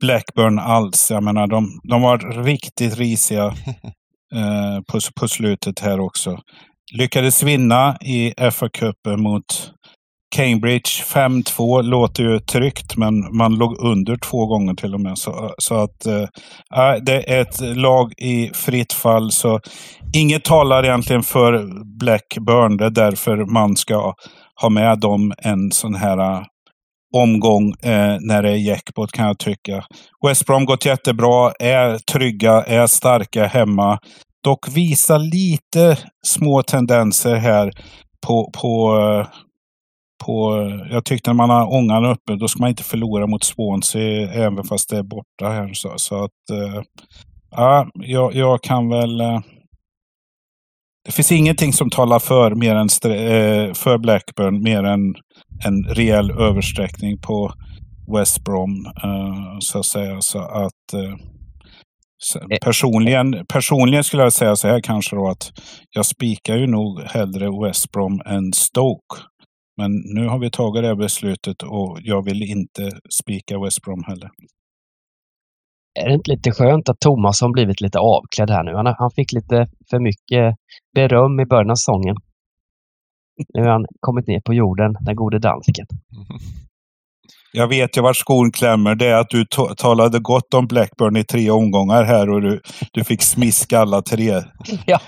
Blackburn alls. Jag menar, de, de var riktigt risiga eh, på, på slutet här också. Lyckades vinna i FA-cupen mot Cambridge 5-2 låter ju tryggt, men man låg under två gånger till och med. Så, så att äh, det är ett lag i fritt fall. Så inget talar egentligen för Blackburn. Det är därför man ska ha med dem en sån här omgång eh, när det är jackpot kan jag tycka. West Brom gått jättebra, är trygga, är starka hemma. Dock visar lite små tendenser här på, på, på jag tyckte när man har ångan uppe, då ska man inte förlora mot Swansea även fast det är borta här. Så, så att, eh, ja, jag, jag kan väl eh, det finns ingenting som talar för, mer än, eh, för Blackburn mer än en rejäl översträckning på West Brom. Uh, så att säga. Så att, uh, personligen, personligen skulle jag säga så här kanske då att jag spikar ju nog hellre West Brom än Stoke. Men nu har vi tagit det här beslutet och jag vill inte spika West Brom heller. Är det inte lite skönt att Thomas har blivit lite avklädd här nu? Han, han fick lite för mycket beröm i början av säsongen. Nu har han kommit ner på jorden, den gode dansken. Jag vet ju vart skon klämmer. Det är att du talade gott om Blackburn i tre omgångar här och du, du fick smiska alla tre. Ja.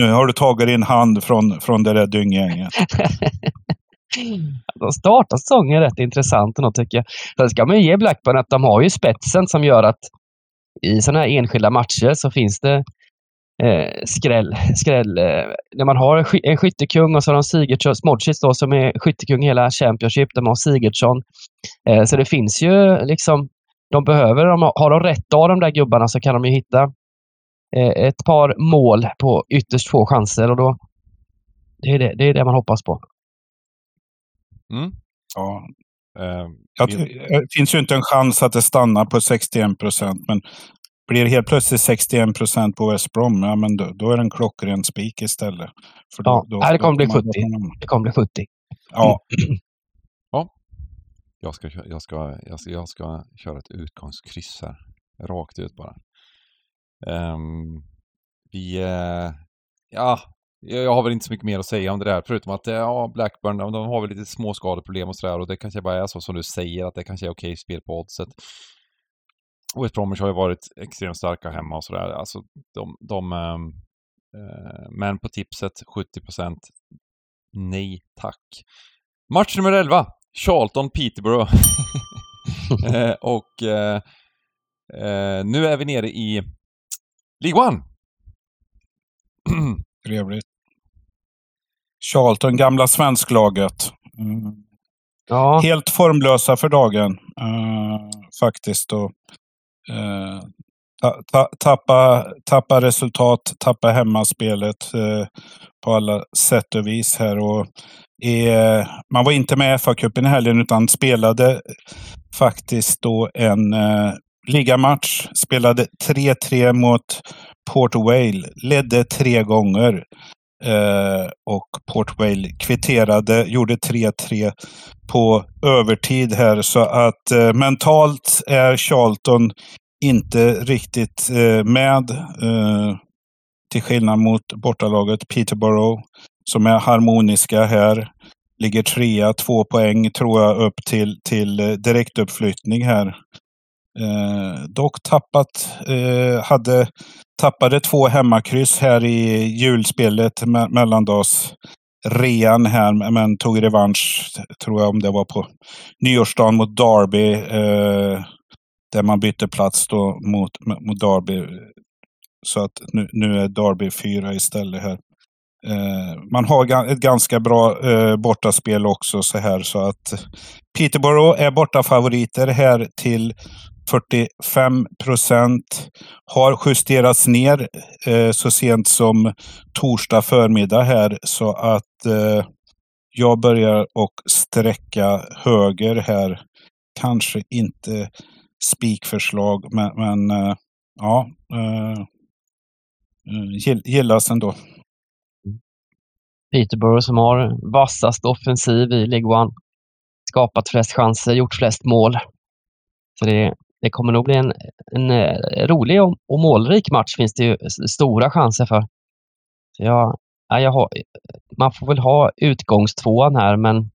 Nu har du tagit din hand från, från det där dynggänget. De startar säsongen rätt intressant ändå tycker jag. Sen ska man ju ge Blackburn att de har ju spetsen som gör att i sådana här enskilda matcher så finns det eh, skräll. skräll eh, när man har en skyttekung och så har de Sigurdsson, Smodsic då som är skyttekung hela Championship. De har Sigurdsson. Eh, så det finns ju liksom, de behöver, de har de rätt av de där gubbarna så kan de ju hitta eh, ett par mål på ytterst få chanser och då det är det, det, är det man hoppas på. Mm. Ja. Det finns ju inte en chans att det stannar på 61 procent, men blir det helt plötsligt 61 procent på West Brom, ja, men då, då är det en klockren spik istället. För då, ja, då, det kommer bli 70. Det kommer bli 70. Ja. ja. Jag ska, jag, ska, jag, ska, jag ska köra ett utgångskryss här. Rakt ut bara. Um, vi... Uh, ja, jag har väl inte så mycket mer att säga om det där, förutom att ja, Blackburn, de har väl lite små skadeproblem och sådär och det kanske bara är så som du säger, att det kanske är okej spel på oddset. West Bromwich har ju varit extremt starka hemma och sådär. Alltså, de, de ehm, eh, men på tipset 70% nej tack. Match nummer 11, Charlton Peterborough. eh, och eh, eh, nu är vi nere i League One. Trevligt. Charlton, gamla svensklaget. Mm. Ja. Helt formlösa för dagen uh, faktiskt. Och Eh, ta, tappa, tappa resultat, tappa hemmaspelet eh, på alla sätt och vis här. Och, eh, man var inte med i FA-cupen i helgen utan spelade faktiskt då en eh, ligamatch. Spelade 3-3 mot Port Vale. Ledde tre gånger. Eh, och Port Vale kvitterade, gjorde 3-3 på övertid här. Så att eh, mentalt är Charlton inte riktigt eh, med. Eh, till skillnad mot bortalaget Peterborough som är harmoniska här. Ligger trea, två poäng tror jag upp till, till eh, direktuppflyttning här. Eh, dock tappat, eh, hade, tappade två hemmakryss här i julspelet me mellandags rean här, men tog revansch, tror jag om det var på nyårsdagen mot Derby. Eh, där man bytte plats då mot, mot Derby. Så att nu, nu är Derby fyra istället här. Eh, man har ett ganska bra eh, bortaspel också så här så att Peterborough är bortafavoriter här till 45 procent. Har justerats ner eh, så sent som torsdag förmiddag här så att eh, jag börjar och sträcka höger här. Kanske inte spikförslag men, men eh, ja, eh, eh gillas ändå. Peterborough som har vassast offensiv i League One. Skapat flest chanser, gjort flest mål. Så det, det kommer nog bli en, en, rolig och, och målrik match finns det ju stora chanser för. Så jag, har, man får väl ha utgångstvåan här men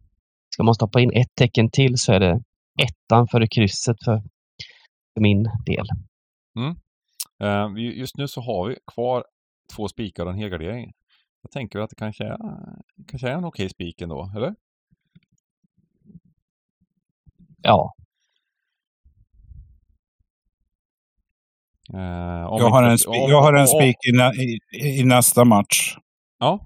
ska man stoppa in ett tecken till så är det ettan före krysset för för min del. Mm. Uh, just nu så har vi kvar två spikar och en helgardering. Jag tänker att det kanske är, kanske är en okej spik ändå, eller? Ja. Uh, jag, har en spik, jag har en spik i, i, i, nästa match. Ja.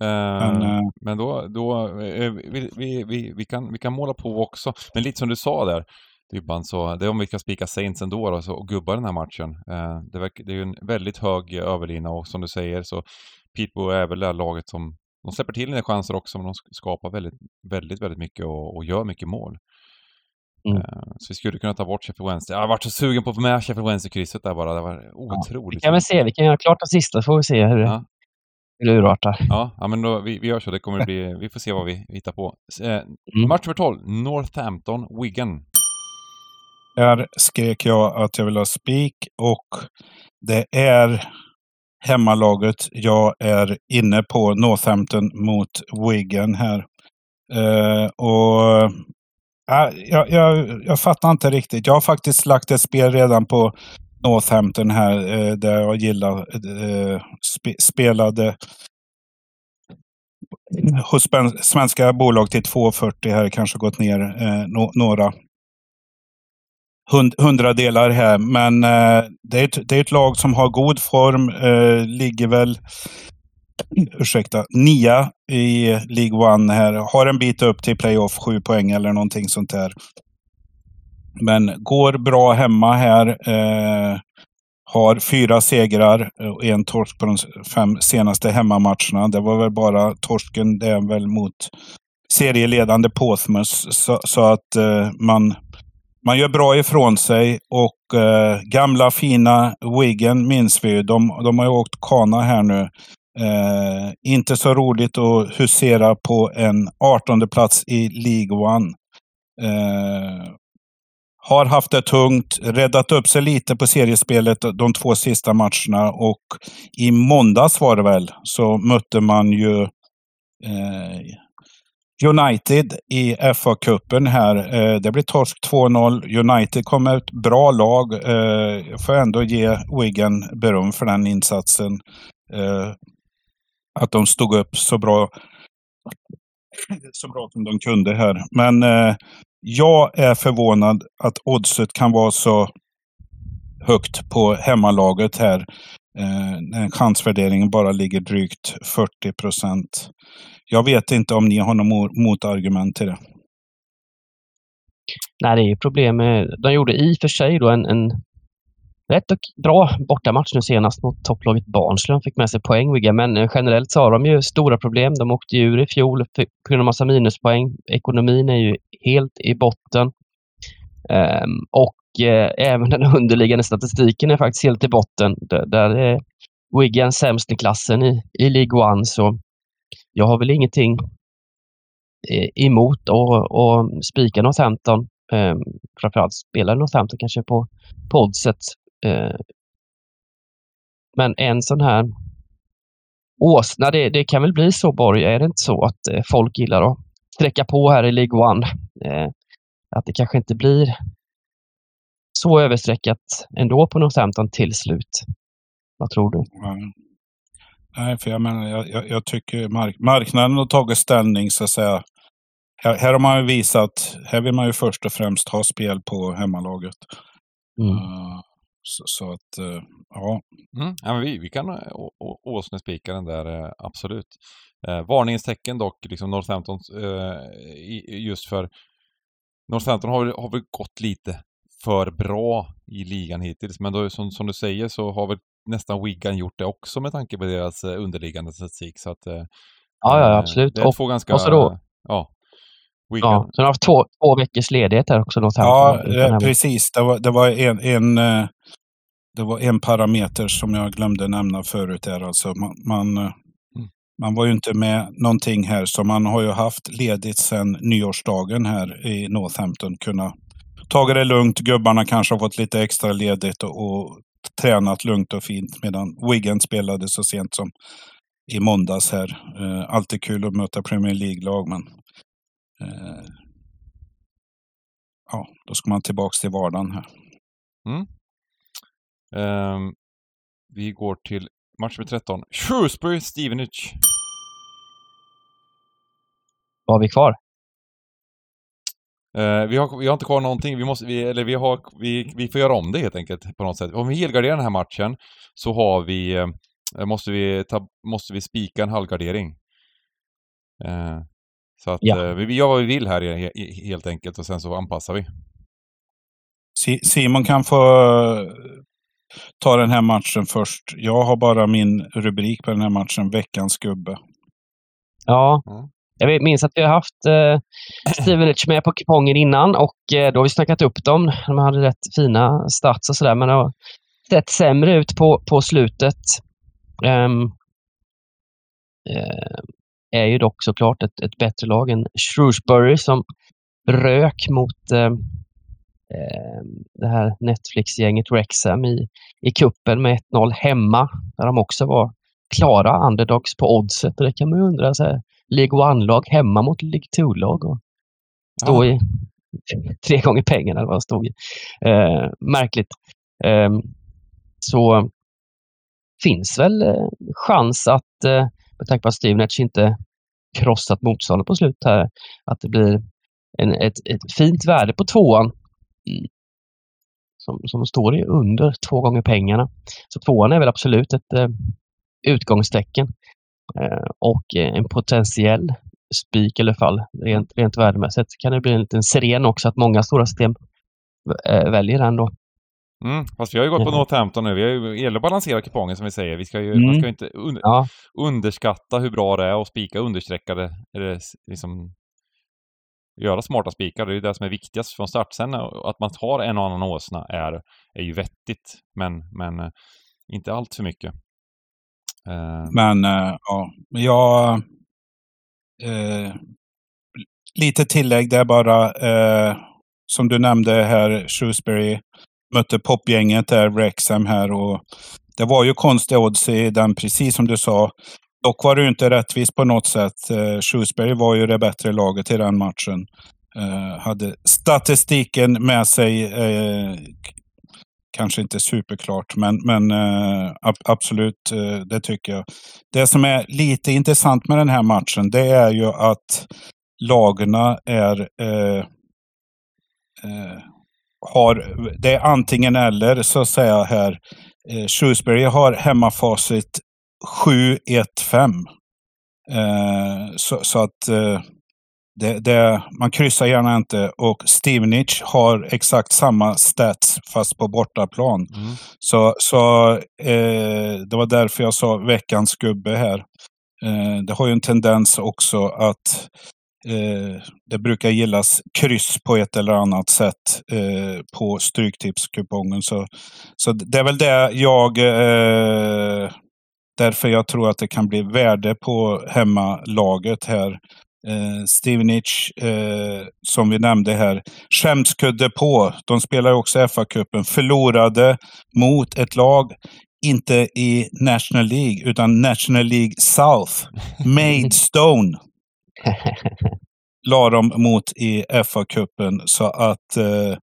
Men, uh, men, då, då vi, vi, vi, vi, kan, vi kan måla på också. Men lite som du sa där, Dybban. Så det är om vi kan spika Saints ändå då, så, och gubba den här matchen. Eh, det, verkar, det är ju en väldigt hög överlina och som du säger så Pitbo är väl det här laget som de släpper till en chanser också men de skapar väldigt, väldigt, väldigt mycket och, och gör mycket mål. Mm. Uh, så vi skulle kunna ta bort Sheffield Wednesday. Jag har varit så sugen på att få med Sheffield Wednesday-krysset där bara. Det var otroligt. Ja, vi kan väl se, vi kan göra klart det sista så får vi se hur, ja. hur det urartar. Ja, ja men då, vi, vi gör så. Det kommer bli, vi får se vad vi hittar på. Uh, mm. Match nummer 12, Northampton, Wigan. Här skrek jag att jag vill ha spik och det är hemmalaget jag är inne på Northampton mot Wigan här. Eh, och Äh, jag, jag, jag fattar inte riktigt. Jag har faktiskt lagt ett spel redan på Northampton här eh, där jag gillar eh, spe, spelade hos svenska bolag till 2,40 här, kanske gått ner eh, no, några hund, hundradelar här. Men eh, det, är ett, det är ett lag som har god form, eh, ligger väl ursäkta, nia i League One här. Har en bit upp till playoff, sju poäng eller någonting sånt där. Men går bra hemma här. Eh, har fyra segrar och en torsk på de fem senaste hemmamatcherna. Det var väl bara torsken, det är väl mot serieledande Portsmouth. Så, så att eh, man, man gör bra ifrån sig. Och eh, gamla fina Wigan minns vi ju. De, de har ju åkt kana här nu. Eh, inte så roligt att husera på en 18 plats i League One. Eh, har haft det tungt, räddat upp sig lite på seriespelet de två sista matcherna och i måndags var det väl, så mötte man ju eh, United i FA-cupen här. Eh, det blir torsk 2-0. United kom med ett bra lag. Eh, får ändå ge Wigan beröm för den insatsen. Eh, att de stod upp så bra så bra som de kunde här. Men eh, jag är förvånad att oddset kan vara så högt på hemmalaget här. Eh, chansvärderingen bara ligger drygt 40 procent. Jag vet inte om ni har något motargument till det. Nej, det är ju problem. De gjorde i och för sig då en, en rätt och bra bortamatch nu senast mot topplaget Barnsley. De fick med sig poäng, men eh, generellt så har de ju stora problem. De åkte ur i fjol på grund av massa minuspoäng. Ekonomin är ju helt i botten. Um, och eh, även den underliggande statistiken är faktiskt helt i botten. D där är Wigan sämst i klassen i, i League One, så jag har väl ingenting eh, emot att spika Northampton. Um, framförallt spelar Northampton kanske på poddset men en sån här åsna, det, det, kan väl bli så Borg, är det inte så att eh, folk gillar att sträcka på här i League One? Eh, att det kanske inte blir så överstreckat ändå på Northampton till slut. Vad tror du? Mm. Nej, för jag menar, jag, jag, jag tycker mark marknaden har tagit ställning så att säga. Här, här, har man ju visat, här vill man ju först och främst ha spel på hemmalaget. Mm. Uh, så, så att, eh, ja. Mm, ja men vi, vi kan eh, åsnespika den där, eh, absolut. Eh, varningens tecken dock, liksom Northampton, eh, just för Northampton har, har väl gått lite för bra i ligan hittills, men då, som, som du säger så har väl nästan Wigan gjort det också med tanke på deras underliggande statistik. Så att, ja, ja, absolut. Det är två ganska... Och så då, ja, Wigan. Ja, så de har haft två, två veckors ledighet här också. Ja, precis. Det var, det var en, en det var en parameter som jag glömde nämna förut. Där. Alltså man, man, mm. man var ju inte med någonting här, så man har ju haft ledigt sedan nyårsdagen här i Northampton. Kunna ta det lugnt. Gubbarna kanske har fått lite extra ledigt och, och tränat lugnt och fint medan Wigan spelade så sent som i måndags här. Eh, alltid kul att möta Premier League-lag, men eh, ja, då ska man tillbaks till vardagen här. Mm. Um, vi går till match nummer 13. Shrewsbury Stevenage. Vad har vi kvar? Uh, vi, har, vi har inte kvar någonting. Vi, måste, vi, eller vi, har, vi, vi får göra om det helt enkelt på något sätt. Om vi helgarderar den här matchen så har vi, uh, måste vi, ta, måste vi spika en halvgardering. Uh, så att ja. vi gör vad vi vill här helt enkelt och sen så anpassar vi. Simon kan få ta den här matchen först. Jag har bara min rubrik på den här matchen, veckans gubbe. Ja, mm. jag minns att vi har haft eh, Stevenage med på kupongen innan och eh, då har vi snackat upp dem. De hade rätt fina stats och sådär, men det har sett sämre ut på, på slutet. Um, eh, är ju dock såklart ett, ett bättre lag än Shrewsbury som rök mot eh, det här Netflix-gänget Wrexham i, i kuppen med 1-0 hemma, där de också var klara underdogs på oddset. Och det kan man ju undra, så här, League One-lag hemma mot League 2-lag och stå ja. i tre gånger pengarna eller vad det stod. Eh, märkligt. Eh, så finns väl eh, chans att, eh, med tanke på att Stevenage inte krossat motståndet på slutet här, att det blir en, ett, ett fint värde på tvåan. Mm. Som, som står i under två gånger pengarna. Så tvåan är väl absolut ett eh, utgångstecken. Eh, och en potentiell spik alla fall, rent, rent värdemässigt. kan det bli en liten siren också att många stora system äh, väljer den då. Mm, fast vi har ju gått på ja. Northampton nu. Vi har ju gäller att balansera kupongen som vi säger. Vi ska ju, mm. Man ska inte un ja. underskatta hur bra det är att spika understreckade, eller liksom göra smarta spikar. Det är det som är viktigast från start. Sen eh, att man tar en och annan åsna är, är ju vettigt, men, men eh, inte allt för mycket. Eh. Men ja, jag Eh, lite tillägg där bara. Eh, som du nämnde här, Shrewsbury mötte popgänget där, Wrexham här. Och det var ju konstiga odds i den, precis som du sa. Dock var det ju inte rättvist på något sätt. Eh, Shrewsbury var ju det bättre laget i den matchen. Eh, hade statistiken med sig. Eh, kanske inte superklart, men, men eh, absolut, eh, det tycker jag. Det som är lite intressant med den här matchen, det är ju att lagarna är eh, eh har, det är antingen eller så att säga här. Eh, Shrewsbury har hemmafacit 7-1-5. Eh, så, så, att eh, det, det, man kryssar gärna inte och Stevenage har exakt samma stats fast på bortaplan. Mm. Så, så eh, det var därför jag sa veckans gubbe här. Eh, det har ju en tendens också att det brukar gillas kryss på ett eller annat sätt på Stryktipskupongen. Så, så det är väl det jag Därför jag tror att det kan bli värde på hemmalaget här. Eh, Stevenage, eh, som vi nämnde här, skämskudde på. De spelar också FA-cupen. Förlorade mot ett lag, inte i National League, utan National League South. Maidstone la de mot i FA-cupen. Så att eh,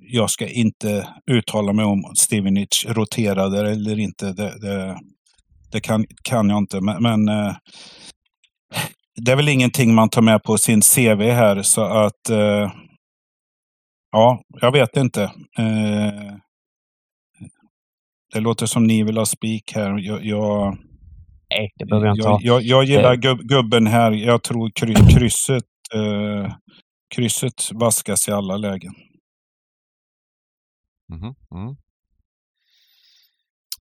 jag ska inte uttala mig om Stevenage roterade eller inte. Det, det, det kan, kan jag inte. Men, men eh, det är väl ingenting man tar med på sin CV här så att eh, ja, jag vet inte. Eh, det låter som ni vill ha spik här. Jag, jag, Nej, det behöver jag inte ha. Jag, jag gillar gubb, gubben här. Jag tror kry, krysset, eh, krysset vaskas i alla lägen. Mm -hmm. mm.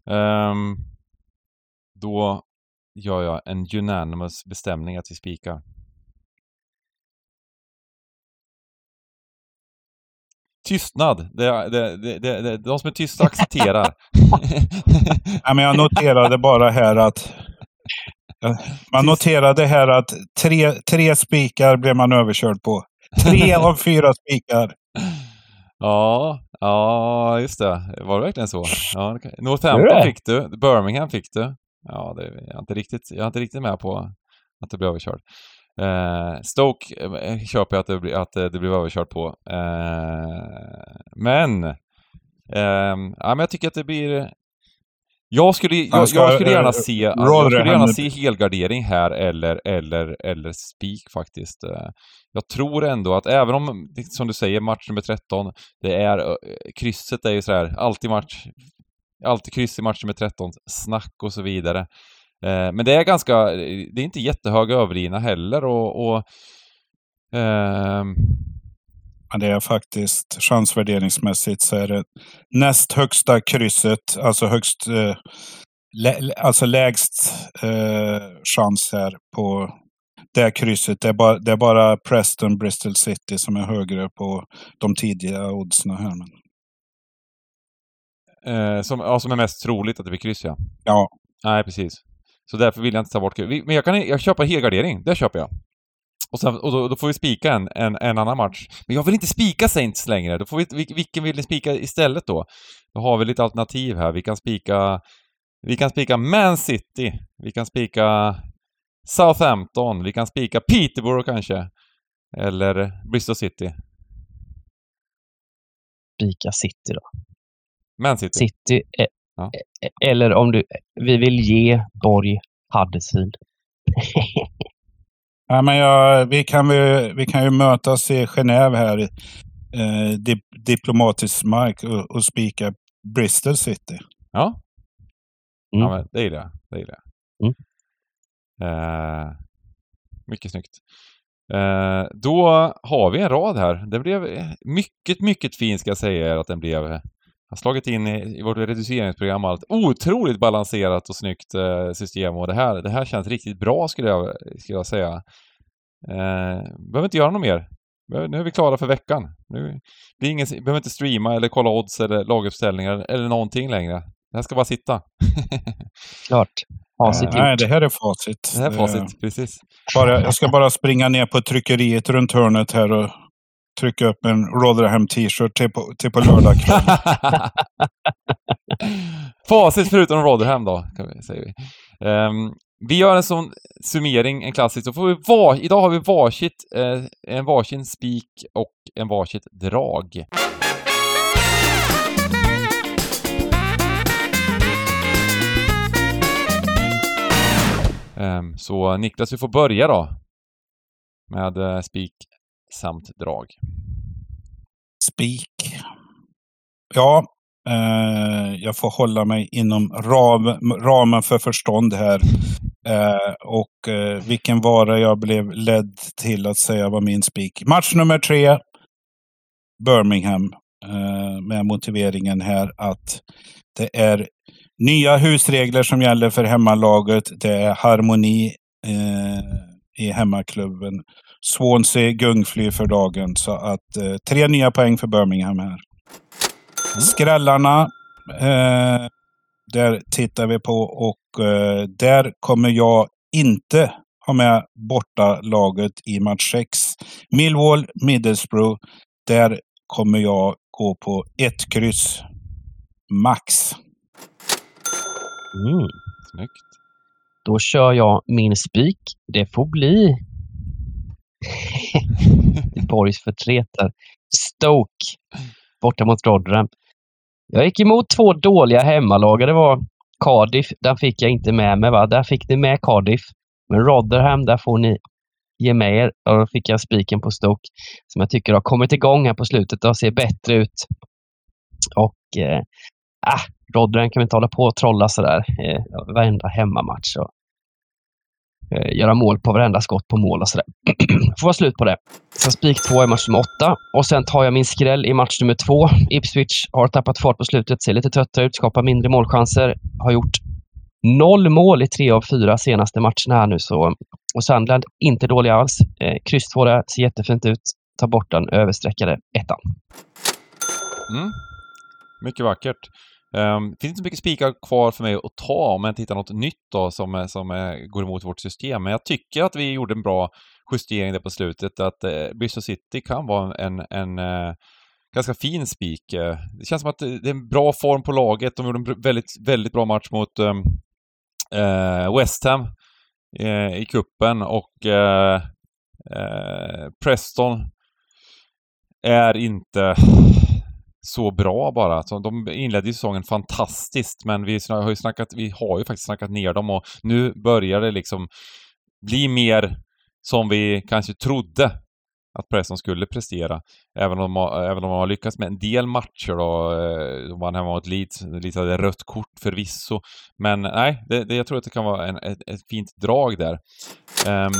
Um, då gör jag en unanimous bestämning att vi spikar. Tystnad. Det, det, det, det, de som är tysta accepterar. ja, men jag noterade bara här att man noterade här att tre, tre spikar blev man överkörd på. Tre av fyra spikar. Ja, ja just det. Var det verkligen så? Ja, Northampton fick du, Birmingham fick du. Ja, det, jag, är inte riktigt, jag är inte riktigt med på att det blir överkörd. Eh, Stoke eh, köper jag att det, att det blir överkört på. Eh, men, eh, ja, men jag tycker att det blir... Jag skulle, jag, jag skulle gärna se, jag skulle gärna se helgardering här eller, eller, eller spik faktiskt. Eh, jag tror ändå att även om, som du säger, match nummer 13, det är, eh, krysset är ju sådär, alltid match alltid kryss i matcher med 13, snack och så vidare. Eh, men det är ganska, det är inte jättehöga överlina heller och, och eh... Ja, det är faktiskt chansvärderingsmässigt så är det näst högsta krysset, alltså högst, eh, lä, alltså lägst eh, chans här på det krysset. Det är, bara, det är bara Preston, Bristol City som är högre på de tidiga oddsen här. Men... Eh, som, ja, som är mest troligt att det blir kryss ja. Ja. Nej, precis. Så därför vill jag inte ta bort kryss. Men jag kan jag köper helgardering, det köper jag. Och, sen, och då, då, får vi spika en, en, en, annan match. Men jag vill inte spika Saints längre. Då får vi, vilken vill ni spika istället då? Då har vi lite alternativ här. Vi kan spika... Vi kan spika Man City. Vi kan spika Southampton. Vi kan spika Peterborough kanske. Eller Bristol City? Spika City då. Man City? City. Eh, Ja. eh, Eller om du... Vi vill ge Borg Huddersfield. Ja, men jag, vi, kan, vi, vi kan ju mötas i Genève här, eh, dip, diplomatisk mark och, och spika Bristol City. Ja. Mm. ja men det gillar jag. Det gillar jag. Mm. Eh, mycket snyggt. Eh, då har vi en rad här. Det blev eh, mycket, mycket fin ska jag säga er att den blev. Har slagit in i, i vårt reduceringsprogram allt. Otroligt balanserat och snyggt eh, system och det här, det här känns riktigt bra skulle jag, skulle jag säga. Eh, behöver inte göra något mer. Nu är vi klara för veckan. Nu blir ingen, behöver inte streama eller kolla odds eller laguppställningar eller någonting längre. Det här ska bara sitta. Klart. Facit Eh, Nej, det här är facit. Det här är Eh, facit, precis. Bara, jag ska bara springa ner på tryckeriet runt hörnet här och trycka upp en Rotherham t-shirt till på, till på lördag kväll. Facit förutom Rotherham då, säger vi. Um, vi gör en sån summering, en klassisk. Så får vi var, idag har vi varsitt, eh, en varsin spik och en varsitt drag. Um, så Niklas, vi får börja då. Med eh, spik samt drag. Spik. Ja, eh, jag får hålla mig inom ram, ramen för förstånd här. Eh, och eh, vilken vara jag blev ledd till att säga var min spik. Match nummer tre. Birmingham. Eh, med motiveringen här att det är nya husregler som gäller för hemmalaget. Det är harmoni eh, i hemmaklubben. Swansea gungfly för dagen. Så att eh, tre nya poäng för Birmingham här. Skrällarna. Eh, där tittar vi på och eh, där kommer jag inte ha med borta laget i match 6. Millwall, Middlesbrough. Där kommer jag gå på ett kryss. Max. Mm. Snyggt. Då kör jag min spik. Det får bli Borgs förtretar. Stoke borta mot Rotherham. Jag gick emot två dåliga hemmalag. Det var Cardiff. Den fick jag inte med mig. Va? Där fick ni med Cardiff. Men Rotherham, där får ni ge med er. Och då fick jag spiken på Stoke som jag tycker har kommit igång här på slutet och ser bättre ut. Och eh, ah, Rotherham kan vi inte hålla på och trolla sådär. Eh, varenda hemmamatch. Och, eh, göra mål på varenda skott på mål och sådär. Får vara slut på det. Sen spik två i match nummer åtta. Och sen tar jag min skräll i match nummer två. Ipswich har tappat fart på slutet, ser lite trötta ut, skapar mindre målchanser. Har gjort noll mål i tre av fyra senaste matcherna här nu. Så, och Sandland, inte dålig alls. Eh, kryss två där, ser jättefint ut. Ta bort den överstreckade ettan. Mm. Mycket vackert. Um, finns inte så mycket spikar kvar för mig att ta om jag inte hittar något nytt då som, eh, som uh, går emot vårt system. Men jag tycker att vi gjorde en bra justering där på slutet. Att uh, Bristol City kan vara en, en uh, ganska fin spik. Det känns som att det är en bra form på laget. De gjorde en väldigt, väldigt bra match mot um, West Ham i kuppen och Preston är inte så bra bara. Så de inledde ju säsongen fantastiskt, men vi har ju snackat, vi har ju faktiskt snackat ner dem och nu börjar det liksom bli mer som vi kanske trodde att Preston skulle prestera. Även om, de har- även om de har lyckats med en del matcher då. Eh, de vann hemma mot Leeds. Leeds hade rött kort förvisso. Men nej, det, det, jag tror att det kan vara en, ett, ett fint drag där. Um,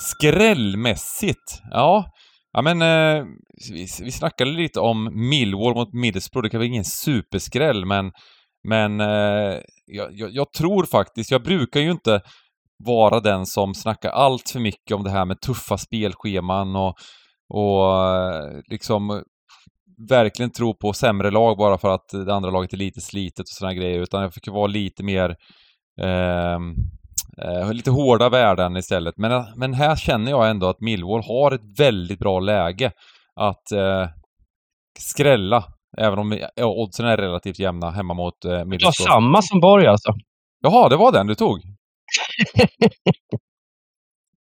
skrällmässigt, ja. Ja men, eh, vi, vi snackade lite om Millwall mot Middlesbrough. Det kan vara ingen superskräll, men, men eh, jag, jag, jag tror faktiskt, jag brukar ju inte vara den som snackar allt för mycket om det här med tuffa spelscheman och, och eh, liksom verkligen tro på sämre lag bara för att det andra laget är lite slitet och sådana grejer, utan jag fick vara lite mer eh, eh, lite hårda värden istället. Men, men här känner jag ändå att Millwall har ett väldigt bra läge att eh, skrälla, även om ja, oddsen är relativt jämna hemma mot eh, Du har Middlesbrough. samma som Borg alltså. Jaha, det var den du tog?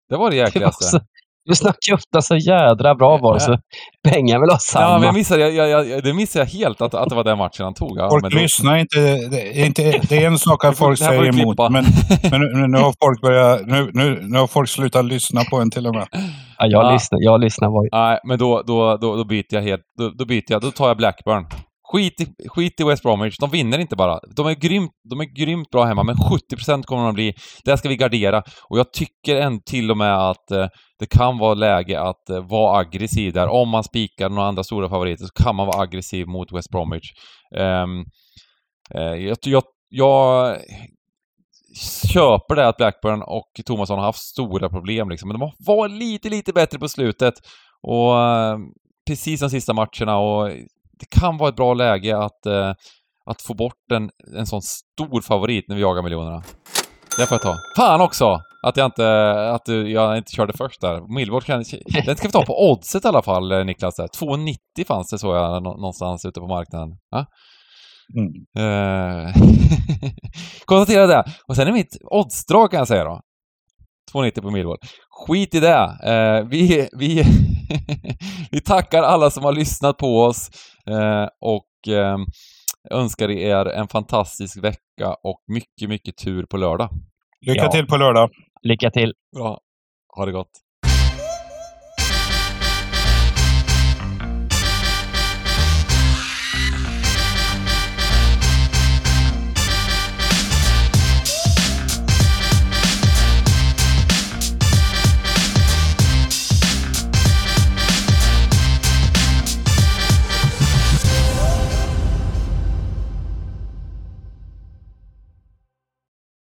Det var det Det var, jäkligaste. så, Du snackar ofta så jädra bra var så Bengan vill ha samma. Ja, men jag missade, jag, jag, jag, det missade jag helt att, att det var den matchen han tog. Ja, folk men då- lyssnar inte. Det är, inte. det är en sak att folk säger emot, men, men nu, nu har folk börjat... Nu, nu, nu har folk slutat lyssna på en till och med. Ja, jag, Ja. lyssnar, jag lyssnar. Var... Nej, men då, då, då, då byter jag helt. Då, då byter jag. Då tar jag Blackburn. Skit i, skit i West Bromwich. De vinner inte bara. De är grymt, de är grymt bra hemma, men 70% kommer de att bli. Där ska vi gardera. Och jag tycker än till och med att eh, det kan vara läge att eh, vara aggressiv där. Om man spikar några andra stora favoriter så kan man vara aggressiv mot West Bromwich. Ehm, eh, jag, jag, jag köper det att Blackburn och Thomasson har haft stora problem liksom. Men de var lite, lite bättre på slutet. Och eh, precis de sista matcherna och det kan vara ett bra läge att, eh, att få bort en, en sån stor favorit när vi jagar miljonerna. Det får jag ta. Fan också! Att jag inte, att jag inte körde först där. Millwall kan... Den ska vi ta på oddset i alla fall, eh, Niklas. där. 2,90 fanns det så jag nå- någonstans ute på marknaden. Ja? Mm. Eh, konstatera det. Och sen är mitt oddsdrag kan jag säga då. 2,90 på Millwall. Skit i det. Eh, vi, vi, vi tackar alla som har lyssnat på oss eh, och eh, önskar er en fantastisk vecka och mycket, mycket tur på lördag. Lycka Ja. till på lördag. Lycka till! Bra. Ha det gott.